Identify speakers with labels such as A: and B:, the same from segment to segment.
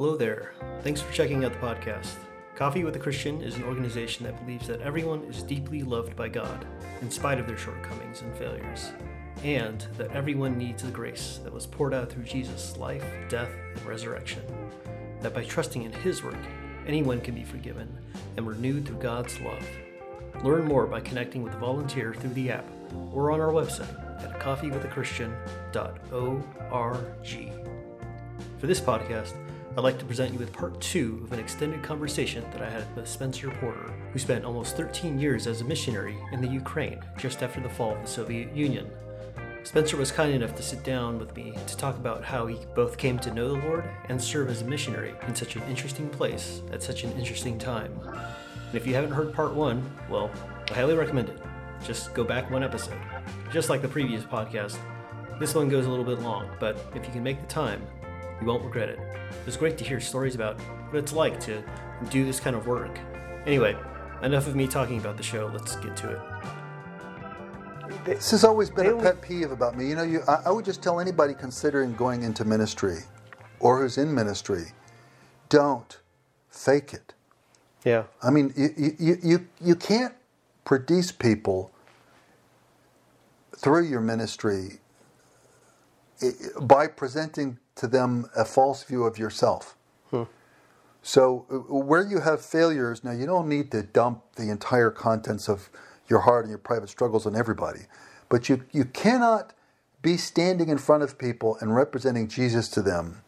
A: Hello there. Thanks for checking out the podcast. Coffee with a Christian is an organization that believes that everyone is deeply loved by God, in spite of their shortcomings and failures, and that everyone needs the grace that was poured out through Jesus' life, death, and resurrection. That by trusting in His work, anyone can be forgiven and renewed through God's love. Learn more by connecting with a volunteer through the app or on our website at coffeewithachristian.org. For this podcast, I'd like to present you with part two of an extended conversation that I had with Spencer Porter, who spent almost 13 years as a missionary in the Ukraine just after the fall of the Soviet Union. Spencer was kind enough to sit down with me to talk about how he both came to know the Lord and serve as a missionary in such an interesting place at such an interesting time. And if you haven't heard part one, well, I highly recommend it. Just go back one episode. Just like the previous podcast, this one goes a little bit long, but if you can make the time, you won't regret it. It was great to hear stories about what it's like to do this kind of work. Anyway, enough of me talking about the show. Let's get to it.
B: This has always been a pet peeve about me. You know, you, I, I would just tell anybody considering going into ministry or who's in ministry, don't fake it.
A: Yeah.
B: I mean, you, you, you, you can't produce people through your ministry eh, by presenting to them a false view of yourself. So, uh, where you have failures, now you don't need to dump the entire contents of your heart and your private struggles on everybody. But you, you cannot be standing in front of people and representing Jesus to them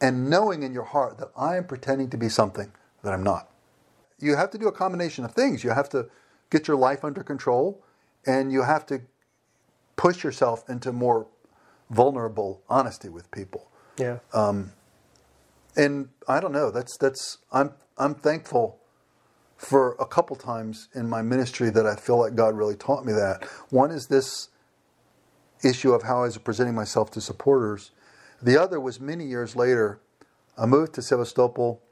B: and knowing in your heart that I am pretending to be something that I'm not. You have to do a combination of things. You have to get your life under control and you have to push yourself into more vulnerable honesty with people
A: Yeah.
B: Um, and I don't know. That's that's I'm I'm thankful for a couple times in my ministry that I feel like God really taught me that. One is this issue of how I was presenting myself to supporters. The other was many years later. I moved to Sevastopol.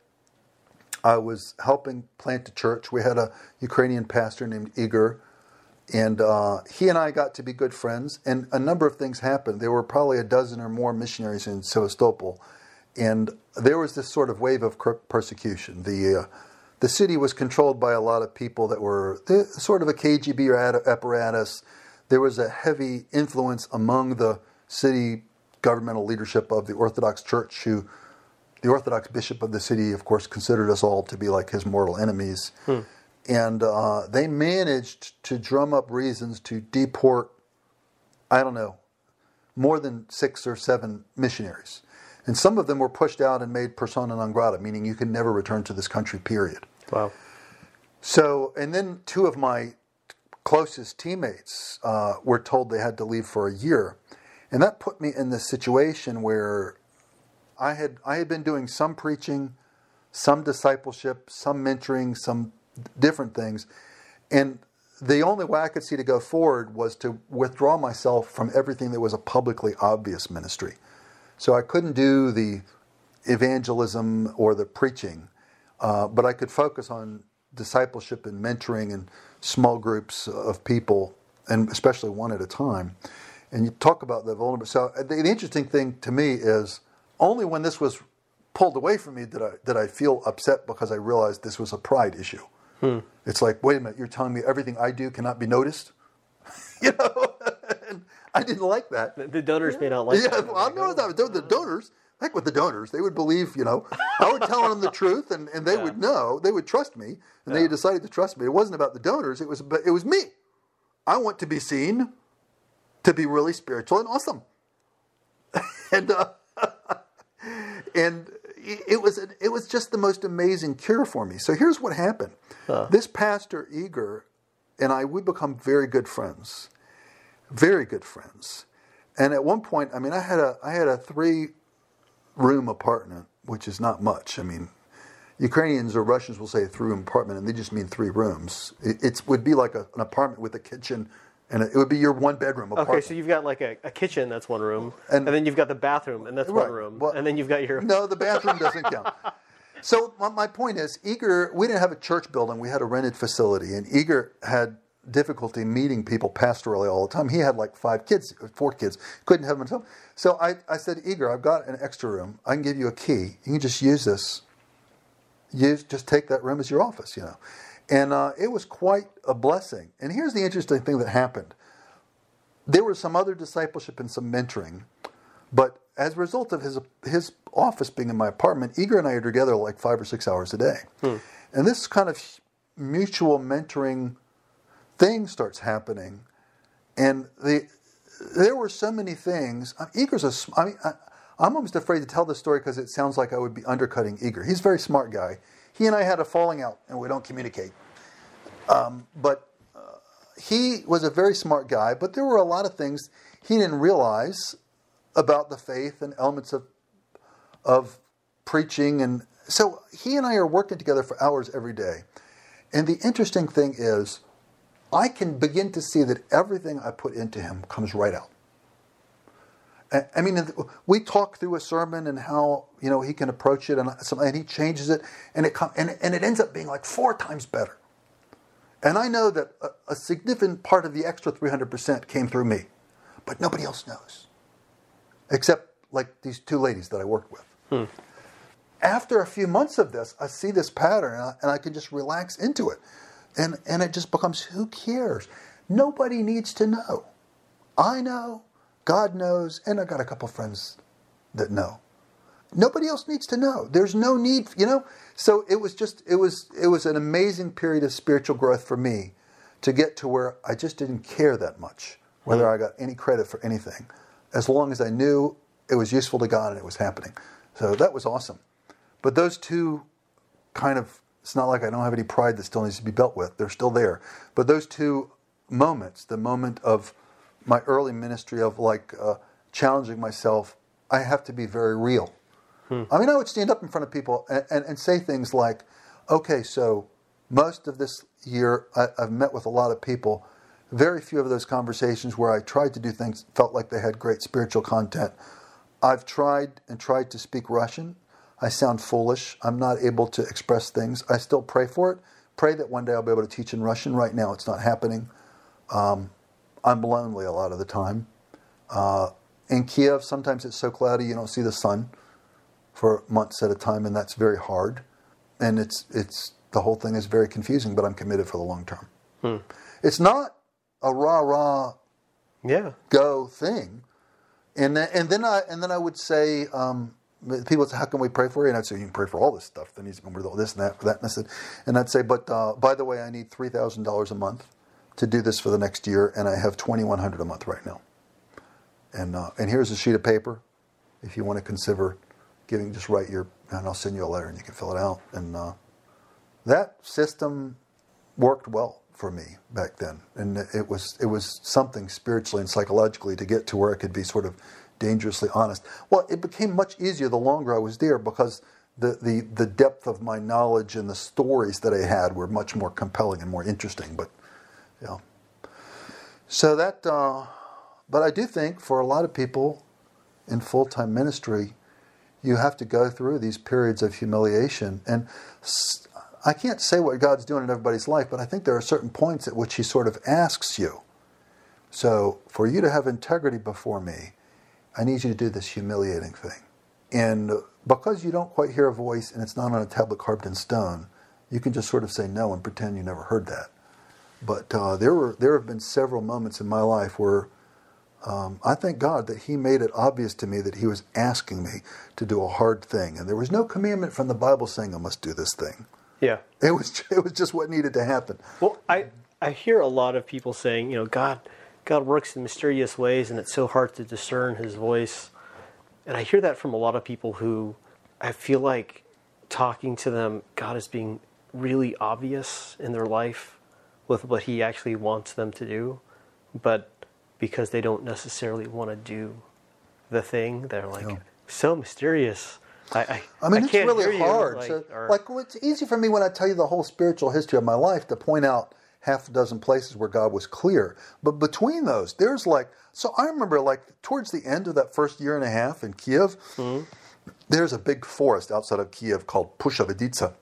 B: I was helping plant a church. We had a Ukrainian pastor named Igor, and uh, he and I got to be good friends. And a number of things happened. There were probably a dozen or more missionaries in Sevastopol, and there was this sort of wave of persecution. The uh, the city was controlled by a lot of people that were sort of a KGB apparatus. There was a heavy influence among the city governmental leadership of the Orthodox Church, who the Orthodox bishop of the city, of course, considered us all to be like his mortal enemies. And uh, they managed to drum up reasons to deport, I don't know, more than six or seven missionaries. And some of them were pushed out and made persona non grata, meaning you can never return to this country, period.
A: Wow.
B: So, and then two of my closest teammates uh, were told they had to leave for a year, and that put me in this situation where I had I had been doing some preaching, some discipleship, some mentoring, some different things, and the only way I could see to go forward was to withdraw myself from everything that was a publicly obvious ministry. So I couldn't do the evangelism or the preaching, uh, but I could focus on discipleship and mentoring and small groups of people, and especially one at a time. And you talk about the vulnerable. So the, the interesting thing to me is only when this was pulled away from me did I did I feel upset because I realized this was a pride issue. It's like, wait a minute, you're telling me everything I do cannot be noticed? you know, and I didn't like that.
A: The donors may not like
B: Yeah,
A: that.
B: well, I know that the, the donors. Heck with the donors, they would believe. You know, I would tell them the truth, and, and they would know. They would trust me, and they decided to trust me. It wasn't about the donors; it was it was me. I want to be seen to be really spiritual and awesome, and uh, and it it was it was just the most amazing cure for me. So here's what happened: this pastor Igor and I we become very good friends, very good friends. And at one point, I mean, I had a I had a three room apartment, which is not much. I mean, Ukrainians or Russians will say a three room apartment, and they just mean three rooms. It it's, would be like a, an apartment with a kitchen, and it would be your one bedroom apartment.
A: Okay, so you've got like a, a kitchen, that's one room,
B: And-
A: and, then you've got the bathroom, and that's
B: Right,
A: one room,
B: well-
A: and then you've got your.
B: No, the bathroom doesn't count. So my, my point is, Igor, we didn't have a church building; we had a rented facility, and Igor had difficulty meeting people pastorally all the time. He had like five kids, four kids, couldn't have them himself. So I, I said, Igor, I've got an extra room. I can give you a key. You can just use this. Use just take that room as your office, you know. And uh, it was quite a blessing. And here's the interesting thing that happened. There was some other discipleship and some mentoring, but as a result of his his office being in my apartment, Igor and I are together like five or six hours a day. Hmm. And this kind of mutual mentoring thing starts happening. And the, there were so many things. Igor's a, I mean, I, I'm almost afraid to tell this story because it sounds like I would be undercutting Igor. He's a very smart guy. He and I had a falling out, and we don't communicate. Um, but uh, he was a very smart guy, but there were a lot of things he didn't realize about the faith and elements of of preaching and so he and I are working together for hours every day. And the interesting thing is I can begin to see that everything I put into him comes right out. I mean, we talk through a sermon and how you know he can approach it, and, and he changes it, and it and, and it ends up being like four times better. And I know that a, a significant part of the extra three hundred percent came through me, but nobody else knows, except like these two ladies that I worked with. Hmm. After a few months of this, I see this pattern, and I, and I can just relax into it and, and it just becomes who cares? Nobody needs to know. I know, God knows, and I got a couple friends that know. Nobody else needs to know. There's no need, you know. So it was just it was it was an amazing period of spiritual growth for me to get to where I just didn't care that much whether hmm. I got any credit for anything, as long as I knew it was useful to God and it was happening. So that was awesome. But those two kind of it's not like I don't have any pride that still needs to be dealt with. They're still there. But those two moments, the moment of my early ministry of like uh, challenging myself, I have to be very real. Hmm. I mean, I would stand up in front of people and, and, and, say things like, okay, so most of this year I, I've met with a lot of people. Very few of those conversations where I tried to do things felt like they had great spiritual content. I've tried and tried to speak Russian I sound foolish. I'm not able to express things. I still pray for it. Pray that one day I'll be able to teach in Russian. Right now, it's not happening. Um, I'm lonely a lot of the time. Uh, in Kiev, sometimes it's so cloudy you don't see the sun for months at a time, and that's very hard. And it's it's the whole thing is very confusing. But I'm committed for the long term. Hmm. It's not a rah rah,
A: yeah,
B: go thing. And then, and then I and then I would say. Um, people say, "How can we pray for you?" And I'd say, "You can pray for all this stuff. Then he's going to this and that, for that." And I said, and I'd say, "But uh, by the way, I need three thousand dollars a month to do this for the next year, and I have twenty one hundred a month right now. And uh, and here's a sheet of paper, if you want to consider giving. Just write your, and I'll send you a letter, and you can fill it out. And uh, that system worked well for me back then, and it was it was something spiritually and psychologically to get to where I could be sort of dangerously honest. Well, it became much easier the longer I was there because the, the, the depth of my knowledge and the stories that I had were much more compelling and more interesting. But, yeah. So that, uh, but I do think for a lot of people in full time ministry, you have to go through these periods of humiliation. And I can't say what God's doing in everybody's life, but I think there are certain points at which He sort of asks you. So, for you to have integrity before me, I need you to do this humiliating thing. And because you don't quite hear a voice and it's not on a tablet carved in stone, you can just sort of say no and pretend you never heard that. But uh, there were there have been several moments in my life where um, I thank God that He made it obvious to me that He was asking me to do a hard thing, and there was no commandment from the Bible saying I must do this thing.
A: Yeah,
B: it was it was just what needed to happen.
A: Well, I I hear a lot of people saying, you know, God God works in mysterious ways and it's so hard to discern his voice. And I hear that from a lot of people who I feel like talking to them, God is being really obvious in their life with what he actually wants them to do. But because they don't necessarily want to do the thing, they're like, yeah. so mysterious. I, I,
B: I mean,
A: I
B: it's really hard. Like, so, or, like, it's easy for me when I tell you the whole spiritual history of my life to point out half a dozen places where God was clear. But between those, there's like, so I remember like towards the end of that first year and a half in Kiev, mm-hmm. there's a big forest outside of Kiev called Pushcha-Vodytsia.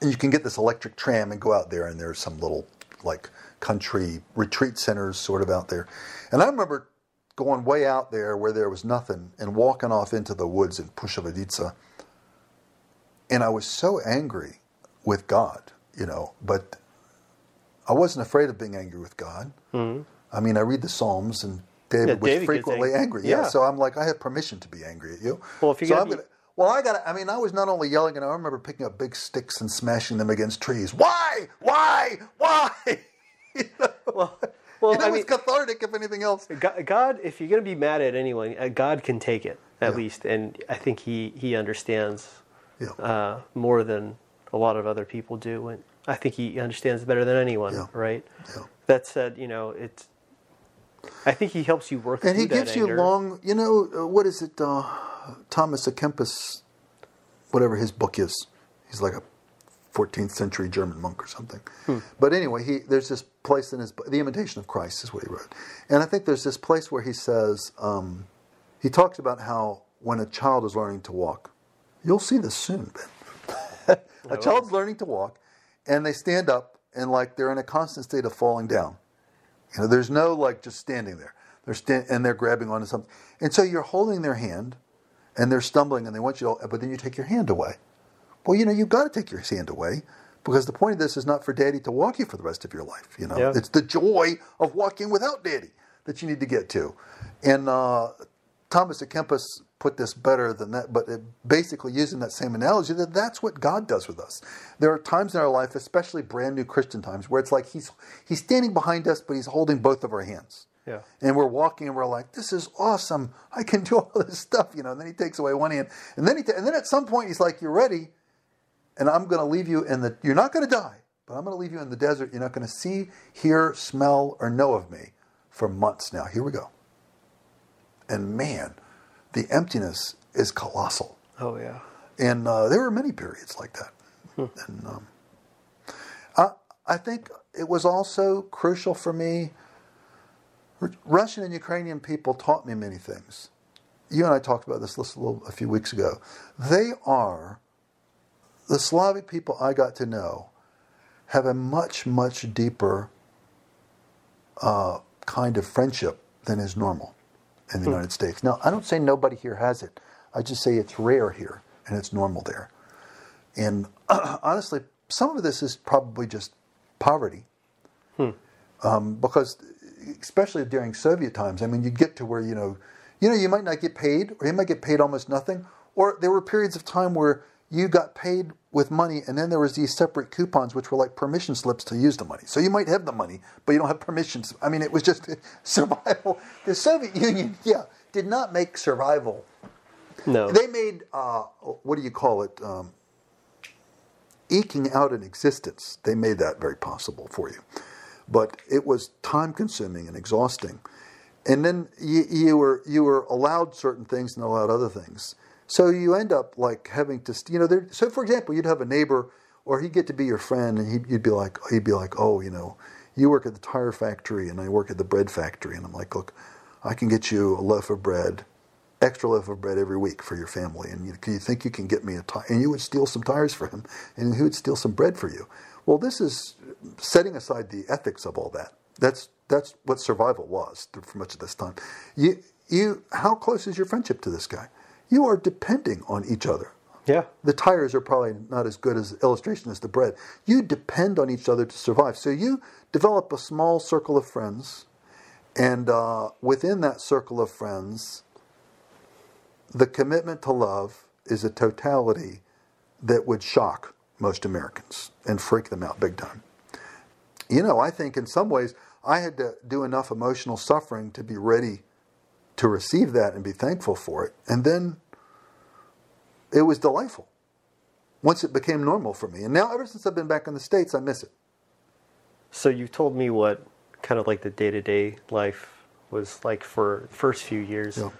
B: And you can get this electric tram and go out there, and there's some little like country retreat centers sort of out there. And I remember going way out there where there was nothing and walking off into the woods in Pushcha-Vodytsia. And I was so angry with God, you know, but I wasn't afraid of being angry with God. Mm-hmm. I mean, I read the Psalms and David
A: Yeah,
B: was
A: David
B: frequently
A: angry.
B: angry. Yeah.
A: Yeah.
B: So I'm like, I have permission to be angry at you.
A: Well, if you're
B: so
A: gonna
B: I'm
A: be-
B: gonna, well, I got. I mean, I was not only yelling, and I remember picking up big sticks and smashing them against trees. Why? Why? Why? you know?
A: Well, well, I
B: was
A: mean,
B: cathartic, if anything else.
A: God, if you're going to be mad at anyone, uh, God can take it at
B: Yeah.
A: least, and I think he he understands
B: Yeah.
A: uh, more than a lot of other people do, and I think he understands better than anyone,
B: Yeah.
A: right? That said, you know, it's. I think he helps you work
B: And he gives you
A: anger.
B: long. You know uh, what is it? Uh, Thomas à Kempis, whatever his book is. He's like a 14th century German monk or something.
A: Hmm.
B: But anyway, he there's this place in his The Imitation of Christ is what he wrote, and I think there's this place where he says um, he talks about how when a child is learning to walk, you'll see this soon, Ben. a child's learning to walk, and they stand up and like they're in a constant state of falling down. You know, there's no like just standing there. They're stand and they're grabbing onto something, and so you're holding their hand, and they're stumbling, and they want you to, but then you take your hand away. Well, you know, you've got to take your hand away because the point of this is not for daddy to walk you for the rest of your life. You know,
A: Yeah.
B: it's the joy of walking without daddy that you need to get to. And uh, Thomas à Kempis put this better than that, but it, basically using that same analogy that that's what God does with us. There are times in our life, especially brand new Christian times, where it's like he's he's standing behind us, but he's holding both of our hands.
A: Yeah.
B: And we're walking and we're like, this is awesome. I can do all this stuff, you know. And then he takes away one hand. And then he ta- and then at some point he's like, You're ready, and I'm gonna leave you in the you're not gonna die, but I'm gonna leave you in the desert. You're not gonna see, hear, smell, or know of me for months now. Here we go. And man, the emptiness is colossal.
A: Oh yeah.
B: And uh, there were many periods like that. And um, I, I think it was also crucial for me. R- Russian and Ukrainian people taught me many things. You and I talked about this a, little, a few weeks ago. They are, the Slavic people I got to know have a much, much deeper uh, kind of friendship than is normal in the United States. Now, I don't say nobody here has it. I just say it's rare here and it's normal there. And honestly, some of this is probably just poverty. Um, because especially during Soviet times, I mean, you'd get to where, you know, you know, you might not get paid or you might get paid almost nothing. Or there were periods of time where you got paid with money and then there was these separate coupons which were like permission slips to use the money. So you might have the money, but you don't have permissions. I mean, it was just survival. The Soviet Union, yeah, did not make survival
A: No.
B: they made uh, what do you call it? Um, eking out an existence. They made that very possible for you, but it was time consuming and exhausting. And then you, you were you were allowed certain things and allowed other things. So you end up like having to, you know. There, so for example, you'd have a neighbor, or he'd get to be your friend, and he'd, you'd be like, he'd be like, oh, you know, you work at the tire factory, and I work at the bread factory, and I'm like, look, I can get you a loaf of bread extra loaf of bread every week for your family, and you, you think you can get me a tire, and you would steal some tires for him, and he would steal some bread for you. Well, this is setting aside the ethics of all that. That's that's what survival was for much of this time. You you how close is your friendship to this guy? You are depending on each other.
A: yeah.
B: The tires are probably not as good as illustration as the bread. You depend on each other to survive. So you develop a small circle of friends, and uh, within that circle of friends, the commitment to love is a totality that would shock most Americans and freak them out big time. You know, I think in some ways I had to do enough emotional suffering to be ready to receive that and be thankful for it. And then it was delightful once it became normal for me. And now, ever since I've been back in the States, I miss it.
A: So you told me what kind of like the day to day life was like for the first few years.
B: Yeah.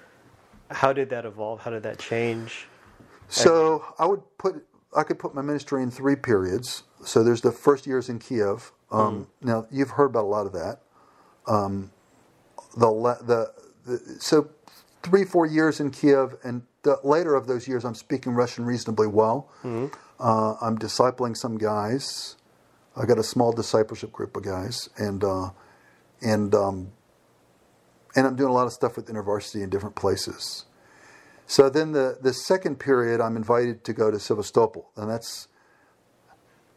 A: How did that evolve? How did that change?
B: So I would put I could put my ministry in three periods. So there's the first years in Kiev. Um, Now you've heard about a lot of that. Um, the, the the so three four years in Kiev, and the later of those years, I'm speaking Russian reasonably well. Uh, I'm discipling some guys. I got a small discipleship group of guys, and uh, and um, and I'm doing a lot of stuff with InterVarsity in different places. So then the the second period, I'm invited to go to Sevastopol, and that's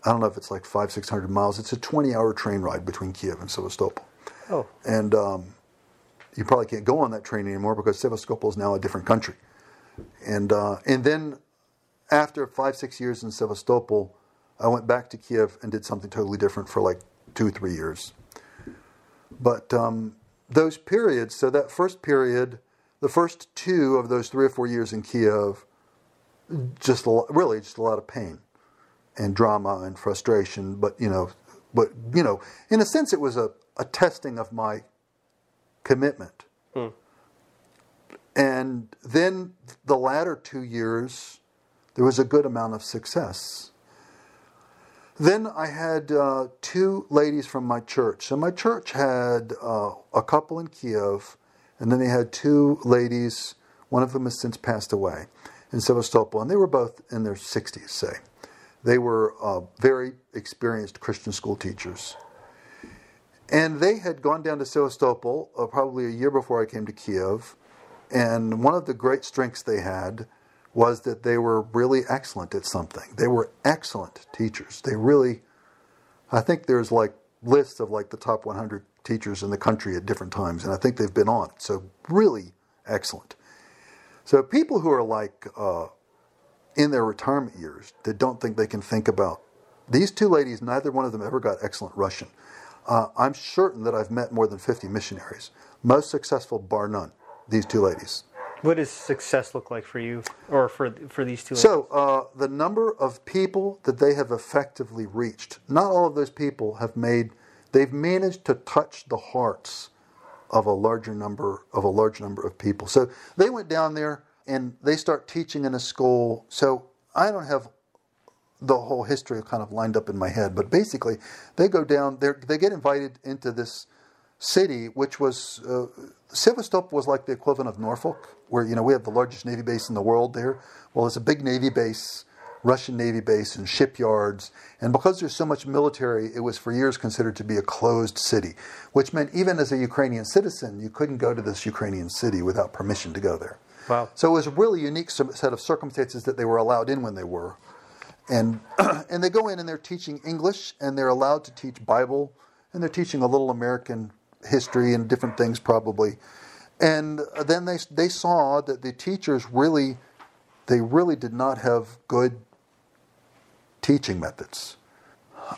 B: I don't know if it's like five six hundred miles. It's a 20 hour train ride between Kiev and Sevastopol.
A: Oh,
B: And um, you probably can't go on that train anymore because Sevastopol is now a different country. And uh, and then after five six years in Sevastopol, I went back to Kiev and did something totally different for like two three years. But um, those periods, so that first period, the first two of those three or four years in Kiev, just lot, really just a lot of pain and drama and frustration. But you know, but you know, in a sense, it was a, a testing of my commitment. And then the latter two years, there was a good amount of success. Then I had uh, two ladies from my church. So my church had uh, a couple in Kiev, and then they had two ladies. One of them has since passed away in Sevastopol, and they were both in their 60s, say. They were uh, very experienced Christian school teachers. And they had gone down to Sevastopol uh, probably a year before I came to Kiev. And one of the great strengths they had was that they were really excellent at something. They were excellent teachers. They really, I think there's like lists of like the top 100 teachers in the country at different times, and I think they've been on. So really excellent. So people who are like uh, in their retirement years that don't think they can think about these two ladies, neither one of them ever got excellent Russian. Uh, I'm certain that I've met more than 50 missionaries, most successful bar none. These two ladies.
A: what does success look like for you, or for for these two? Ladies?
B: So, uh, the number of people that they have effectively reached, not all of those people have made, they've managed to touch the hearts of a larger number of a large number of people. So they went down there and they start teaching in a school. So I don't have the whole history kind of lined up in my head, but basically they go down there, they get invited into this city, which was uh, Sevastopol was like the equivalent of Norfolk, where you know we have the largest navy base in the world there. Well, it's a big navy base, Russian navy base, and shipyards, and because there's so much military, it was for years considered to be a closed city, which meant even as a Ukrainian citizen, you couldn't go to this Ukrainian city without permission to go there.
A: Wow.
B: So it was a really unique set of circumstances that they were allowed in when they were. And, and they go in and they're teaching English and they're allowed to teach Bible and they're teaching a little American history and different things probably. And then they, they saw that the teachers really, they really did not have good teaching methods.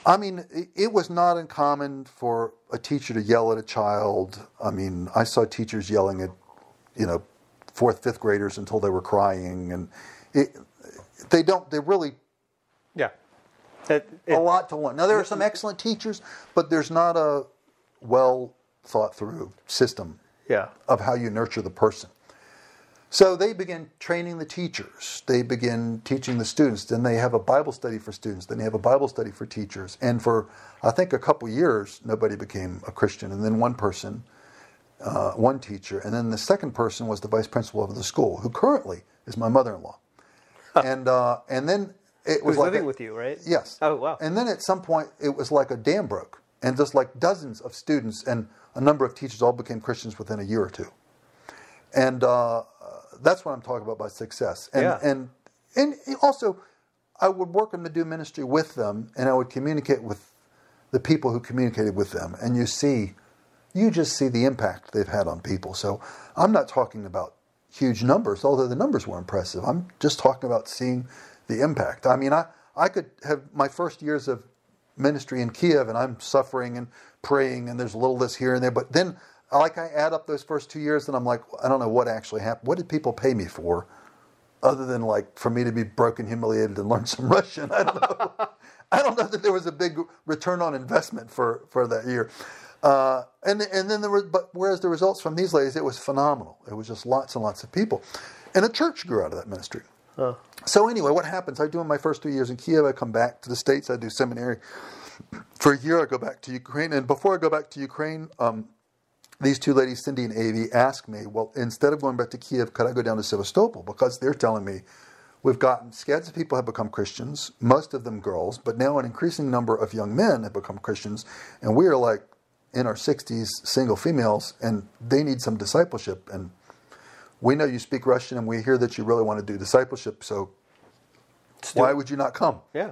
B: I mean, it- was not uncommon for a teacher to yell at a child. I mean, I saw teachers yelling at, you know, fourth, fifth graders until they were crying, and it, they don't. They really
A: Yeah. It, it-
B: a lot to learn. Now there are some excellent teachers, but there's not a well thought through system
A: yeah.
B: of how you nurture the person. So they begin training the teachers. They begin teaching the students. Then they have a Bible study for students. Then they have a Bible study for teachers. And for I think a couple years, nobody became a Christian. And then one person, uh, one teacher, and then the second person was the vice principal of the school, who currently is my mother-in-law. and uh, and then it was
A: Who's
B: like
A: living
B: a-
A: with you, right?
B: Yes.
A: Oh, wow.
B: And then at some point, it was like a dam broke, and just like dozens of students and a number of teachers all became Christians within a year or two. And uh, that's what I'm talking about by success. And
A: Yeah.
B: and and also, I would work and do ministry with them, and I would communicate with the people who communicated with them, and you see, you just see the impact they've had on people. So I'm not talking about huge numbers, although the numbers were impressive. I'm just talking about seeing the impact. I mean, I, I could have my first years of ministry in Kiev and I'm suffering and praying and there's a little this here and there, but then like I add up those first two years and I'm like, I don't know what actually happened. What did people pay me for? Other than like for me to be broken, humiliated, and learn some Russian, I don't know. I don't know that there was a big return on investment for, for that year. Uh, and and then there was, but whereas the results from these ladies, it was phenomenal. It was just lots and lots of people, and a church grew out of that ministry. So anyway, what happens? I do in my first two years in Kiev. I come back to the states. I do seminary for a year. I go back to Ukraine, and before I go back to Ukraine, um, these two ladies, Cindy and Avi, ask me, well, instead of going back to Kiev, could I go down to Sevastopol? Because they're telling me we've gotten scads of people have become Christians, most of them girls, but now an increasing number of young men have become Christians, and we are like in our 60s, single females, and they need some discipleship. And we know you speak Russian, and we hear that you really want to do discipleship. So why would you not come?
A: Yeah.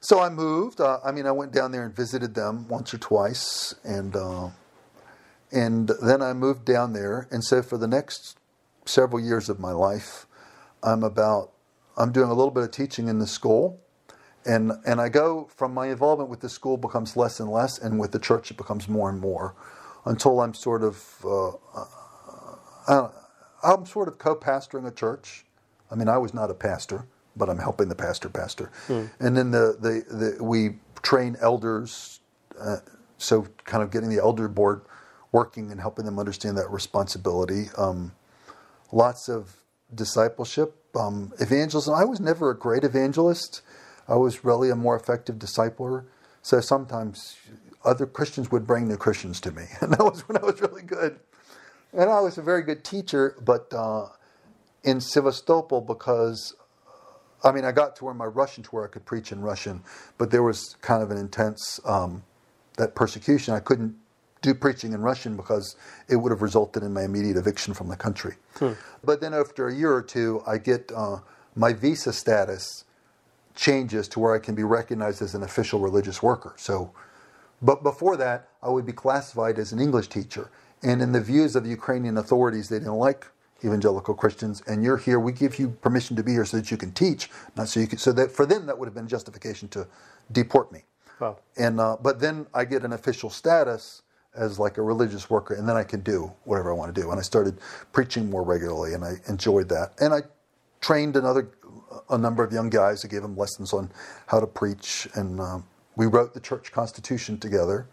B: So I moved. Uh, I mean, I went down there and visited them once or twice, and uh, and then I moved down there. And so for the next several years of my life, I'm about I'm doing a little bit of teaching in the school, and and I go from my involvement with the school becomes less and less, and with the church it becomes more and more, until I'm sort of uh, uh I'm sort of co-pastoring a church. I mean, I was not a pastor but I'm helping the pastor pastor. Hmm. And then the, the, the, we train elders, uh, so kind of getting the elder board working and helping them understand that responsibility. Um, lots of discipleship, um, evangelism. I was never a great evangelist. I was really a more effective discipler. So sometimes other Christians would bring new Christians to me, and that was when I was really good. And I was a very good teacher, but uh, in Sevastopol, because I mean, I got to where my Russian to where I could preach in Russian, but there was kind of an intense um, that persecution. I couldn't do preaching in Russian because it would have resulted in my immediate eviction from the country. Hmm. But then after a year or two, I get uh, my visa status changes to where I can be recognized as an official religious worker. So, but before that, I would be classified as an English teacher. And in the views of the Ukrainian authorities, they didn't like evangelical Christians, and you're here. We give you permission to be here so that you can teach, not so you can. So that for them, that would have been justification to deport me. Wow. And uh, but then I get an official status as like a religious worker, and then I can do whatever I want to do. And I started preaching more regularly, and I enjoyed that. And I trained another a number of young guys. I gave them lessons on how to preach, and uh, we wrote the church constitution together.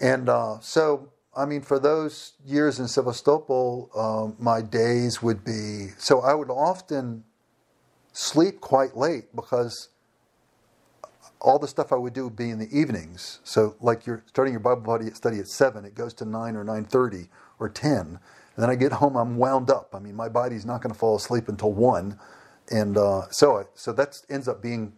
B: And uh, so I mean, for those years in Sevastopol, um, my days would be so I would often sleep quite late because all the stuff I would do would be in the evenings. So, like you're starting your Bible study at seven, it goes to nine or nine thirty or ten, and then I get home, I'm wound up. I mean, my body's not going to fall asleep until one, and uh, so so that ends up being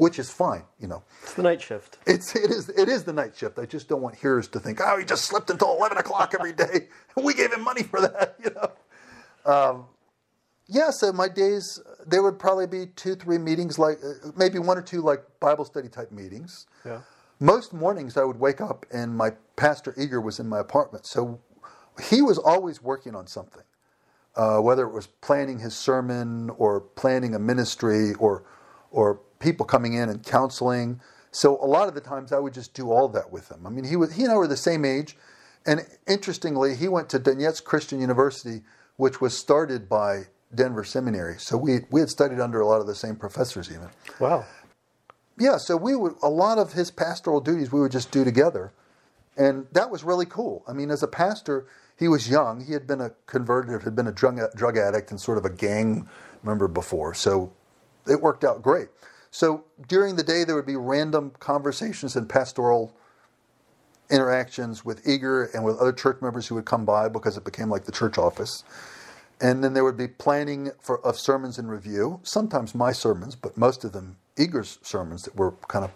B: which is fine, you know.
A: It's the night shift.
B: It's it is it is the night shift. I just don't want hearers to think, oh, he just slept until eleven o'clock every day. we gave him money for that, you know. Um, yeah, so my days there would probably be two, three meetings, like uh, maybe one or two like Bible study type meetings. Yeah. Most mornings I would wake up and my pastor Igor was in my apartment, so he was always working on something, uh, whether it was planning his sermon or planning a ministry or or people coming in and counseling. So a lot of the times I would just do all that with him. I mean, he was he and I were the same age, and interestingly, he went to Donetsk Christian University, which was started by Denver Seminary. So we we had studied under a lot of the same professors even.
A: Wow.
B: Yeah, so we would a lot of his pastoral duties we would just do together. And that was really cool. I mean, as a pastor, he was young. He had been a converted, had been a drug, drug addict and sort of a gang member before. So it worked out great. So during the day, there would be random conversations and pastoral interactions with Igor and with other church members who would come by because it became like the church office. And then there would be planning for, of sermons in review, sometimes my sermons, but most of them Igor's sermons that we're kind of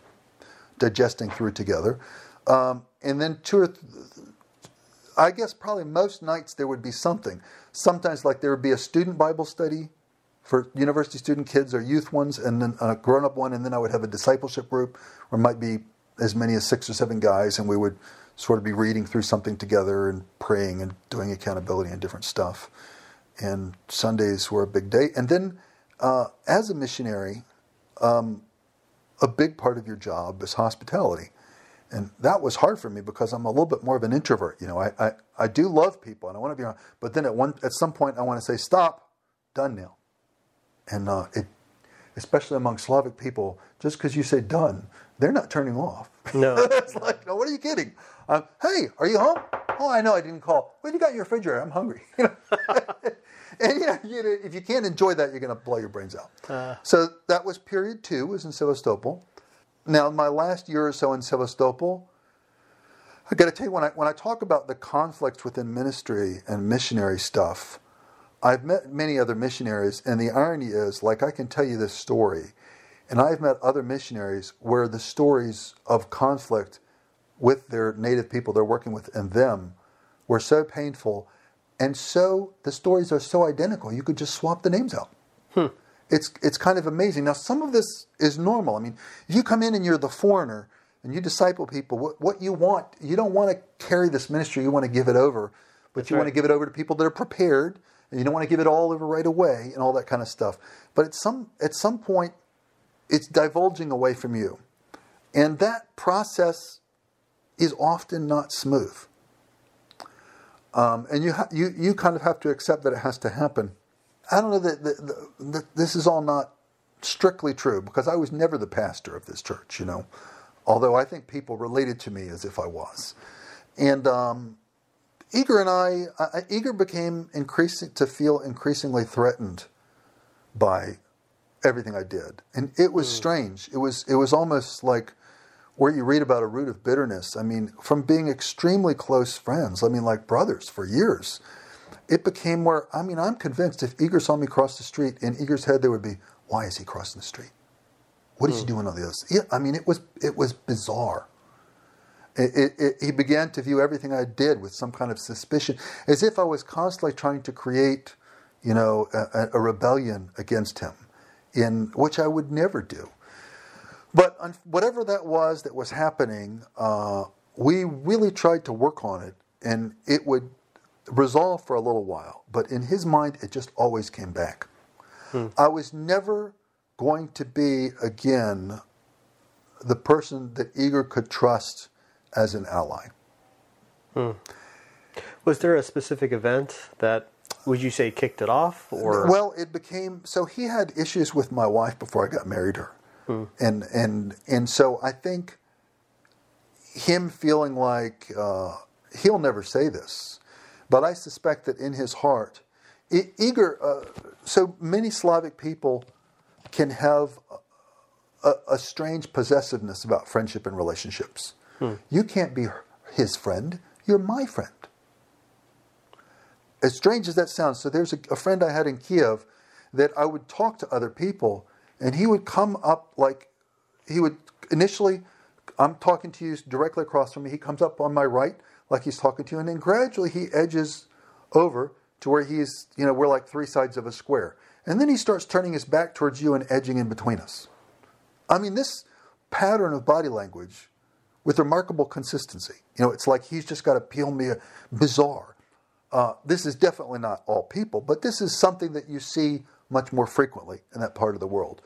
B: digesting through together. Um, and then two or th- I guess probably most nights there would be something. Sometimes, like there would be a student Bible study for university student kids or youth ones, and then a grown up one, and then I would have a discipleship group where might be as many as six or seven guys, and we would sort of be reading through something together and praying and doing accountability and different stuff. And Sundays were a big day. And then, uh, as a missionary, um, a big part of your job is hospitality. And that was hard for me because I'm a little bit more of an introvert. You know, I, I, I do love people and I want to be around, but then at one at some point I want to say, stop, done now and uh, it, especially among Slavic people, just because you say done, they're not turning off.
A: No,
B: it's like, no, what are you kidding? Um, hey, are you home? Oh, I know I didn't call. Well, you got your refrigerator. I'm hungry. You know? and you know, you if you can't enjoy that, you're going to blow your brains out. Uh, so that was period two. Was in Sevastopol. Now, my last year or so in Sevastopol, I got to tell you when I when I talk about the conflicts within ministry and missionary stuff, I've met many other missionaries, and the irony is, like, I can tell you this story, and I've met other missionaries where the stories of conflict with their native people they're working with and them were so painful, and so the stories are so identical, you could just swap the names out.
A: Hmm.
B: It's, it's kind of amazing. Now, some of this is normal. I mean, if you come in and you're the foreigner and you disciple people, what, what you want, you don't want to carry this ministry, you want to give it over, but
A: That's
B: you want to give it over to people that are prepared and you don't want to give it all over right away and all that kind of stuff. But at some at some point, it's divulging away from you, and that process is often not smooth. Um, and you ha- you you kind of have to accept that it has to happen. I don't know that, that, that, this is all not strictly true because I was never the pastor of this church, you know. Although I think people related to me as if I was, and um, Igor and I, I, Igor became increasing to feel increasingly threatened by everything I did, and it was hmm. strange. It was it was almost like where you read about a root of bitterness. I mean, from being extremely close friends, I mean, like brothers for years, it became where I mean, I'm convinced if Igor saw me cross the street, in Igor's head there would be, "Why is he crossing the street? What is he hmm. doing on the other side?" Yeah, I mean, it was it was bizarre. It, it, it, he began to view everything I did with some kind of suspicion, as if I was constantly trying to create, you know, a, a rebellion against him, in which I would never do. But un- whatever that was that was happening, uh, we really tried to work on it, and it would resolve for a little while. But in his mind, it just always came back. I was never going to be again the person that Igor could trust as an ally.
A: Was there a specific event that would you say kicked it off, or
B: Well, it became so he had issues with my wife before I got married to her, and and and so I think him feeling like uh, he'll never say this, but I suspect that in his heart, e- eager. Uh, so many Slavic people can have a, a strange possessiveness about friendship and relationships. You can't be his friend; you're my friend as strange as that sounds, so there's a, a friend I had in Kiev that I would talk to other people, and he would come up like he would initially. I'm talking to you directly across from me. He comes up on my right like he's talking to you, and then gradually he edges over to where he's, you know, we're like three sides of a square. And then he starts turning his back towards you and edging in between us. I mean, this pattern of body language with remarkable consistency. You know, it's like he's just got to peel me a bizarre. Uh, this is definitely not all people, but this is something that you see much more frequently in that part of the world.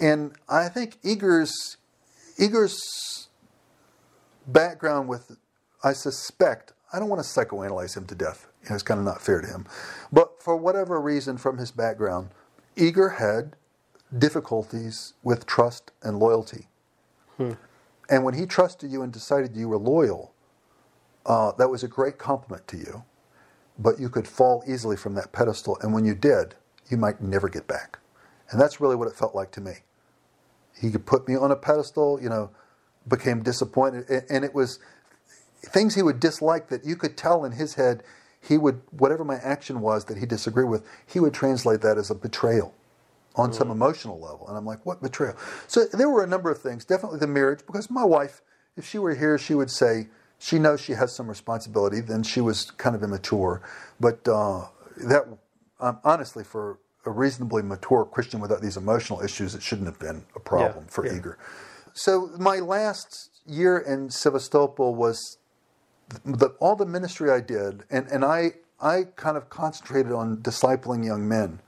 B: And I think Igor's Igor's background with, I suspect, I don't want to psychoanalyze him to death. You know, it's kind of not fair to him. But for whatever reason from his background, Igor had difficulties with trust and loyalty. And when he trusted you and decided you were loyal, uh, that was a great compliment to you. But you could fall easily from that pedestal, and when you did, you might never get back. And that's really what it felt like to me. He could put me on a pedestal, you know, became disappointed, and it was things he would dislike that you could tell in his head. He would, whatever my action was that he disagreed with, he would translate that as a betrayal on some emotional level. And I'm like, what betrayal? So there were a number of things. Definitely the marriage, because my wife, if she were here, she would say she knows she has some responsibility. Then she was kind of immature, but uh, that um, honestly, for a reasonably mature Christian without these emotional issues, it shouldn't have been a problem
A: Yeah,
B: for
A: yeah.
B: Igor. So my last year in Sevastopol was the, all the ministry I did, and, and I, I kind of concentrated on discipling young men.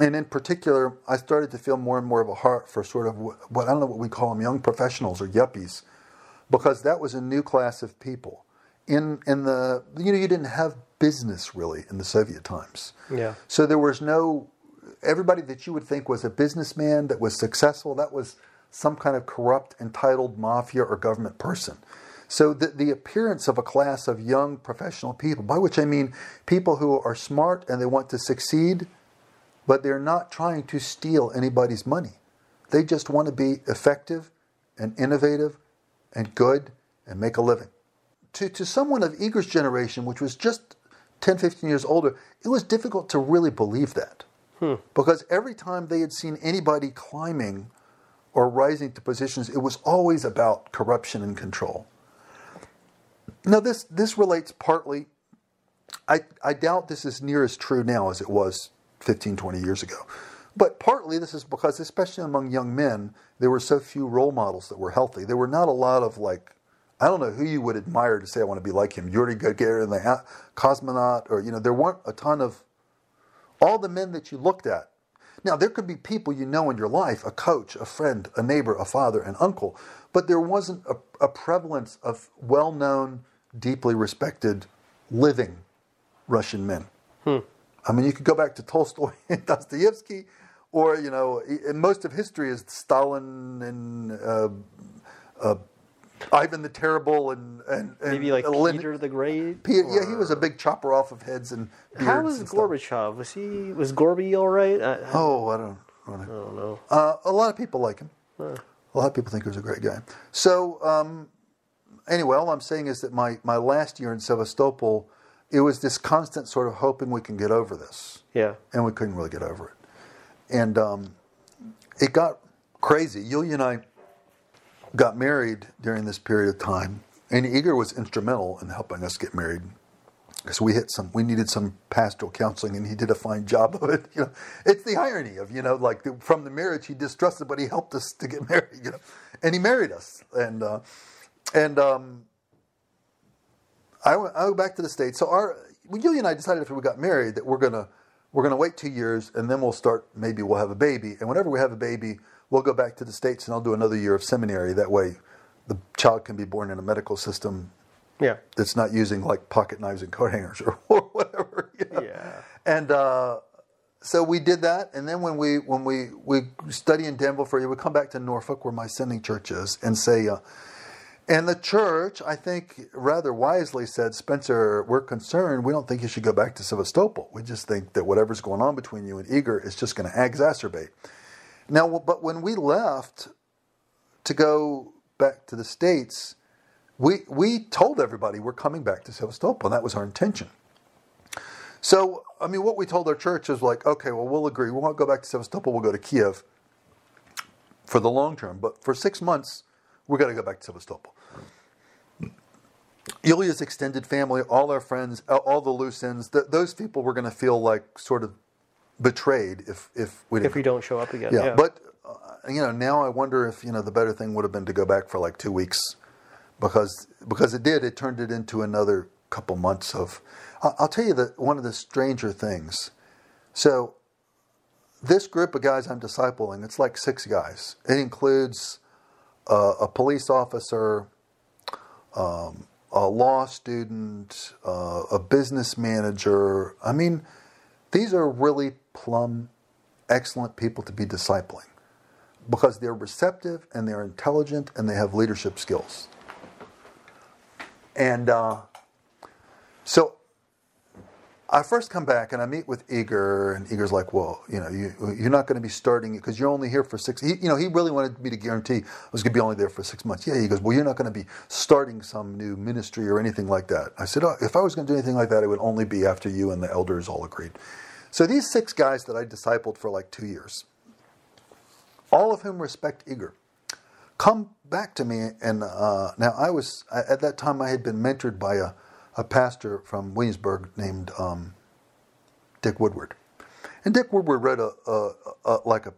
B: And in particular, I started to feel more and more of a heart for sort of what, what I don't know what we call them, young professionals or yuppies, because that was a new class of people. In, in the, you know, you didn't have business really in the Soviet times.
A: Yeah.
B: So there was no, everybody that you would think was a businessman that was successful, that was some kind of corrupt, entitled mafia or government person. So the, the appearance of a class of young professional people, by which I mean people who are smart and they want to succeed, but they're not trying to steal anybody's money. They just want to be effective and innovative and good and make a living. To, to someone of Igor's generation, which was just 10, 15 years older, it was difficult to really believe that. Hmm. Because every time they had seen anybody climbing or rising to positions, it was always about corruption and control. Now, this, this relates partly, I, I doubt this is near as true now as it was 15, 20 years ago. But partly this is because, especially among young men, there were so few role models that were healthy. There were not a lot of like, I don't know who you would admire to say I want to be like him, Yuri Gagarin, the cosmonaut, or you know, there weren't a ton of all the men that you looked at. Now there could be people you know in your life, a coach, a friend, a neighbor, a father, an uncle, but there wasn't a, a prevalence of well-known, deeply respected, living Russian men. Hmm. I mean, you could go back to Tolstoy and Dostoevsky, or you know, most of history is Stalin and uh, uh, Ivan the Terrible and and, and
A: Maybe like
B: Lenin-
A: Peter the Great.
B: Pe- yeah, he was a big chopper off of heads and.
A: How was
B: and stuff.
A: Gorbachev? Was he was Gorby all right? I, I
B: Oh, I don't, I don't know. Uh, a lot of people like him. A lot of people think he was a great guy. So, um, anyway, all I'm saying is that my, my last year in Sevastopol, it was this constant sort of hoping we can get over this.
A: Yeah.
B: And we couldn't really get over it. And um, it got crazy. Yulia and I got married during this period of time. And Igor was instrumental in helping us get married because we hit some we needed some pastoral counseling and he did a fine job of it you know it's the irony of you know like the, from the marriage he distrusted but he helped us to get married you know and he married us and uh, and um, I went, I went back to the states so our well, Yulia and I decided after we got married that we're gonna we're gonna wait two years and then we'll start maybe we'll have a baby and whenever we have a baby we'll go back to the states and I'll do another year of seminary that way the child can be born in a medical system
A: Yeah.
B: that's not using like pocket knives and coat hangers or, or whatever. you know.
A: Yeah.
B: And uh, so we did that, and then when we when we we study in Denver for a year, we come back to Norfolk, where my sending church is, and say. Uh, and the church, I think, rather wisely said, Spencer, we're concerned. We don't think you should go back to Sevastopol. We just think that whatever's going on between you and Igor is just going to exacerbate. Now, but when we left to go back to the States, we, we told everybody we're coming back to Sevastopol, that was our intention. So, I mean, what we told our church is like, okay, well, we'll agree. We won't go back to Sevastopol, we'll go to Kiev for the long term. But for six months, we're going to go back to Sevastopol. Yulia's extended family, all our friends, all- the loose ends, th- those people were going to feel like sort of betrayed if, if we
A: If we don't show up again.
B: yeah,
A: Yeah.
B: but uh, you know, now I wonder if you know the better thing would have been to go back for like two weeks, because because it did. It turned it into another couple months of. I'll, I'll tell you that one of the stranger things. So, this group of guys I'm discipling, it's like six guys. It includes a police officer, um, a law student, uh, a business manager. I mean, these are really plumb, excellent people to be discipling because they're receptive and they're intelligent and they have leadership skills. And uh, so I first come back and I meet with Igor, and Igor's like, "Well, you know, you, you're not going to be starting it because you're only here for six. He, you know, he really wanted me to guarantee I was going to be only there for six months. Yeah, he goes, "Well, you're not going to be starting some new ministry or anything like that." I said, oh, "If I was going to do anything like that, it would only be after you and the elders all agreed." So these six guys that I discipled for like two years, all of whom respect Igor, come back to me. And uh, now I was at that time I had been mentored by a, a pastor from Williamsburg named um, Dick Woodward, and Dick Woodward read a, a, a like a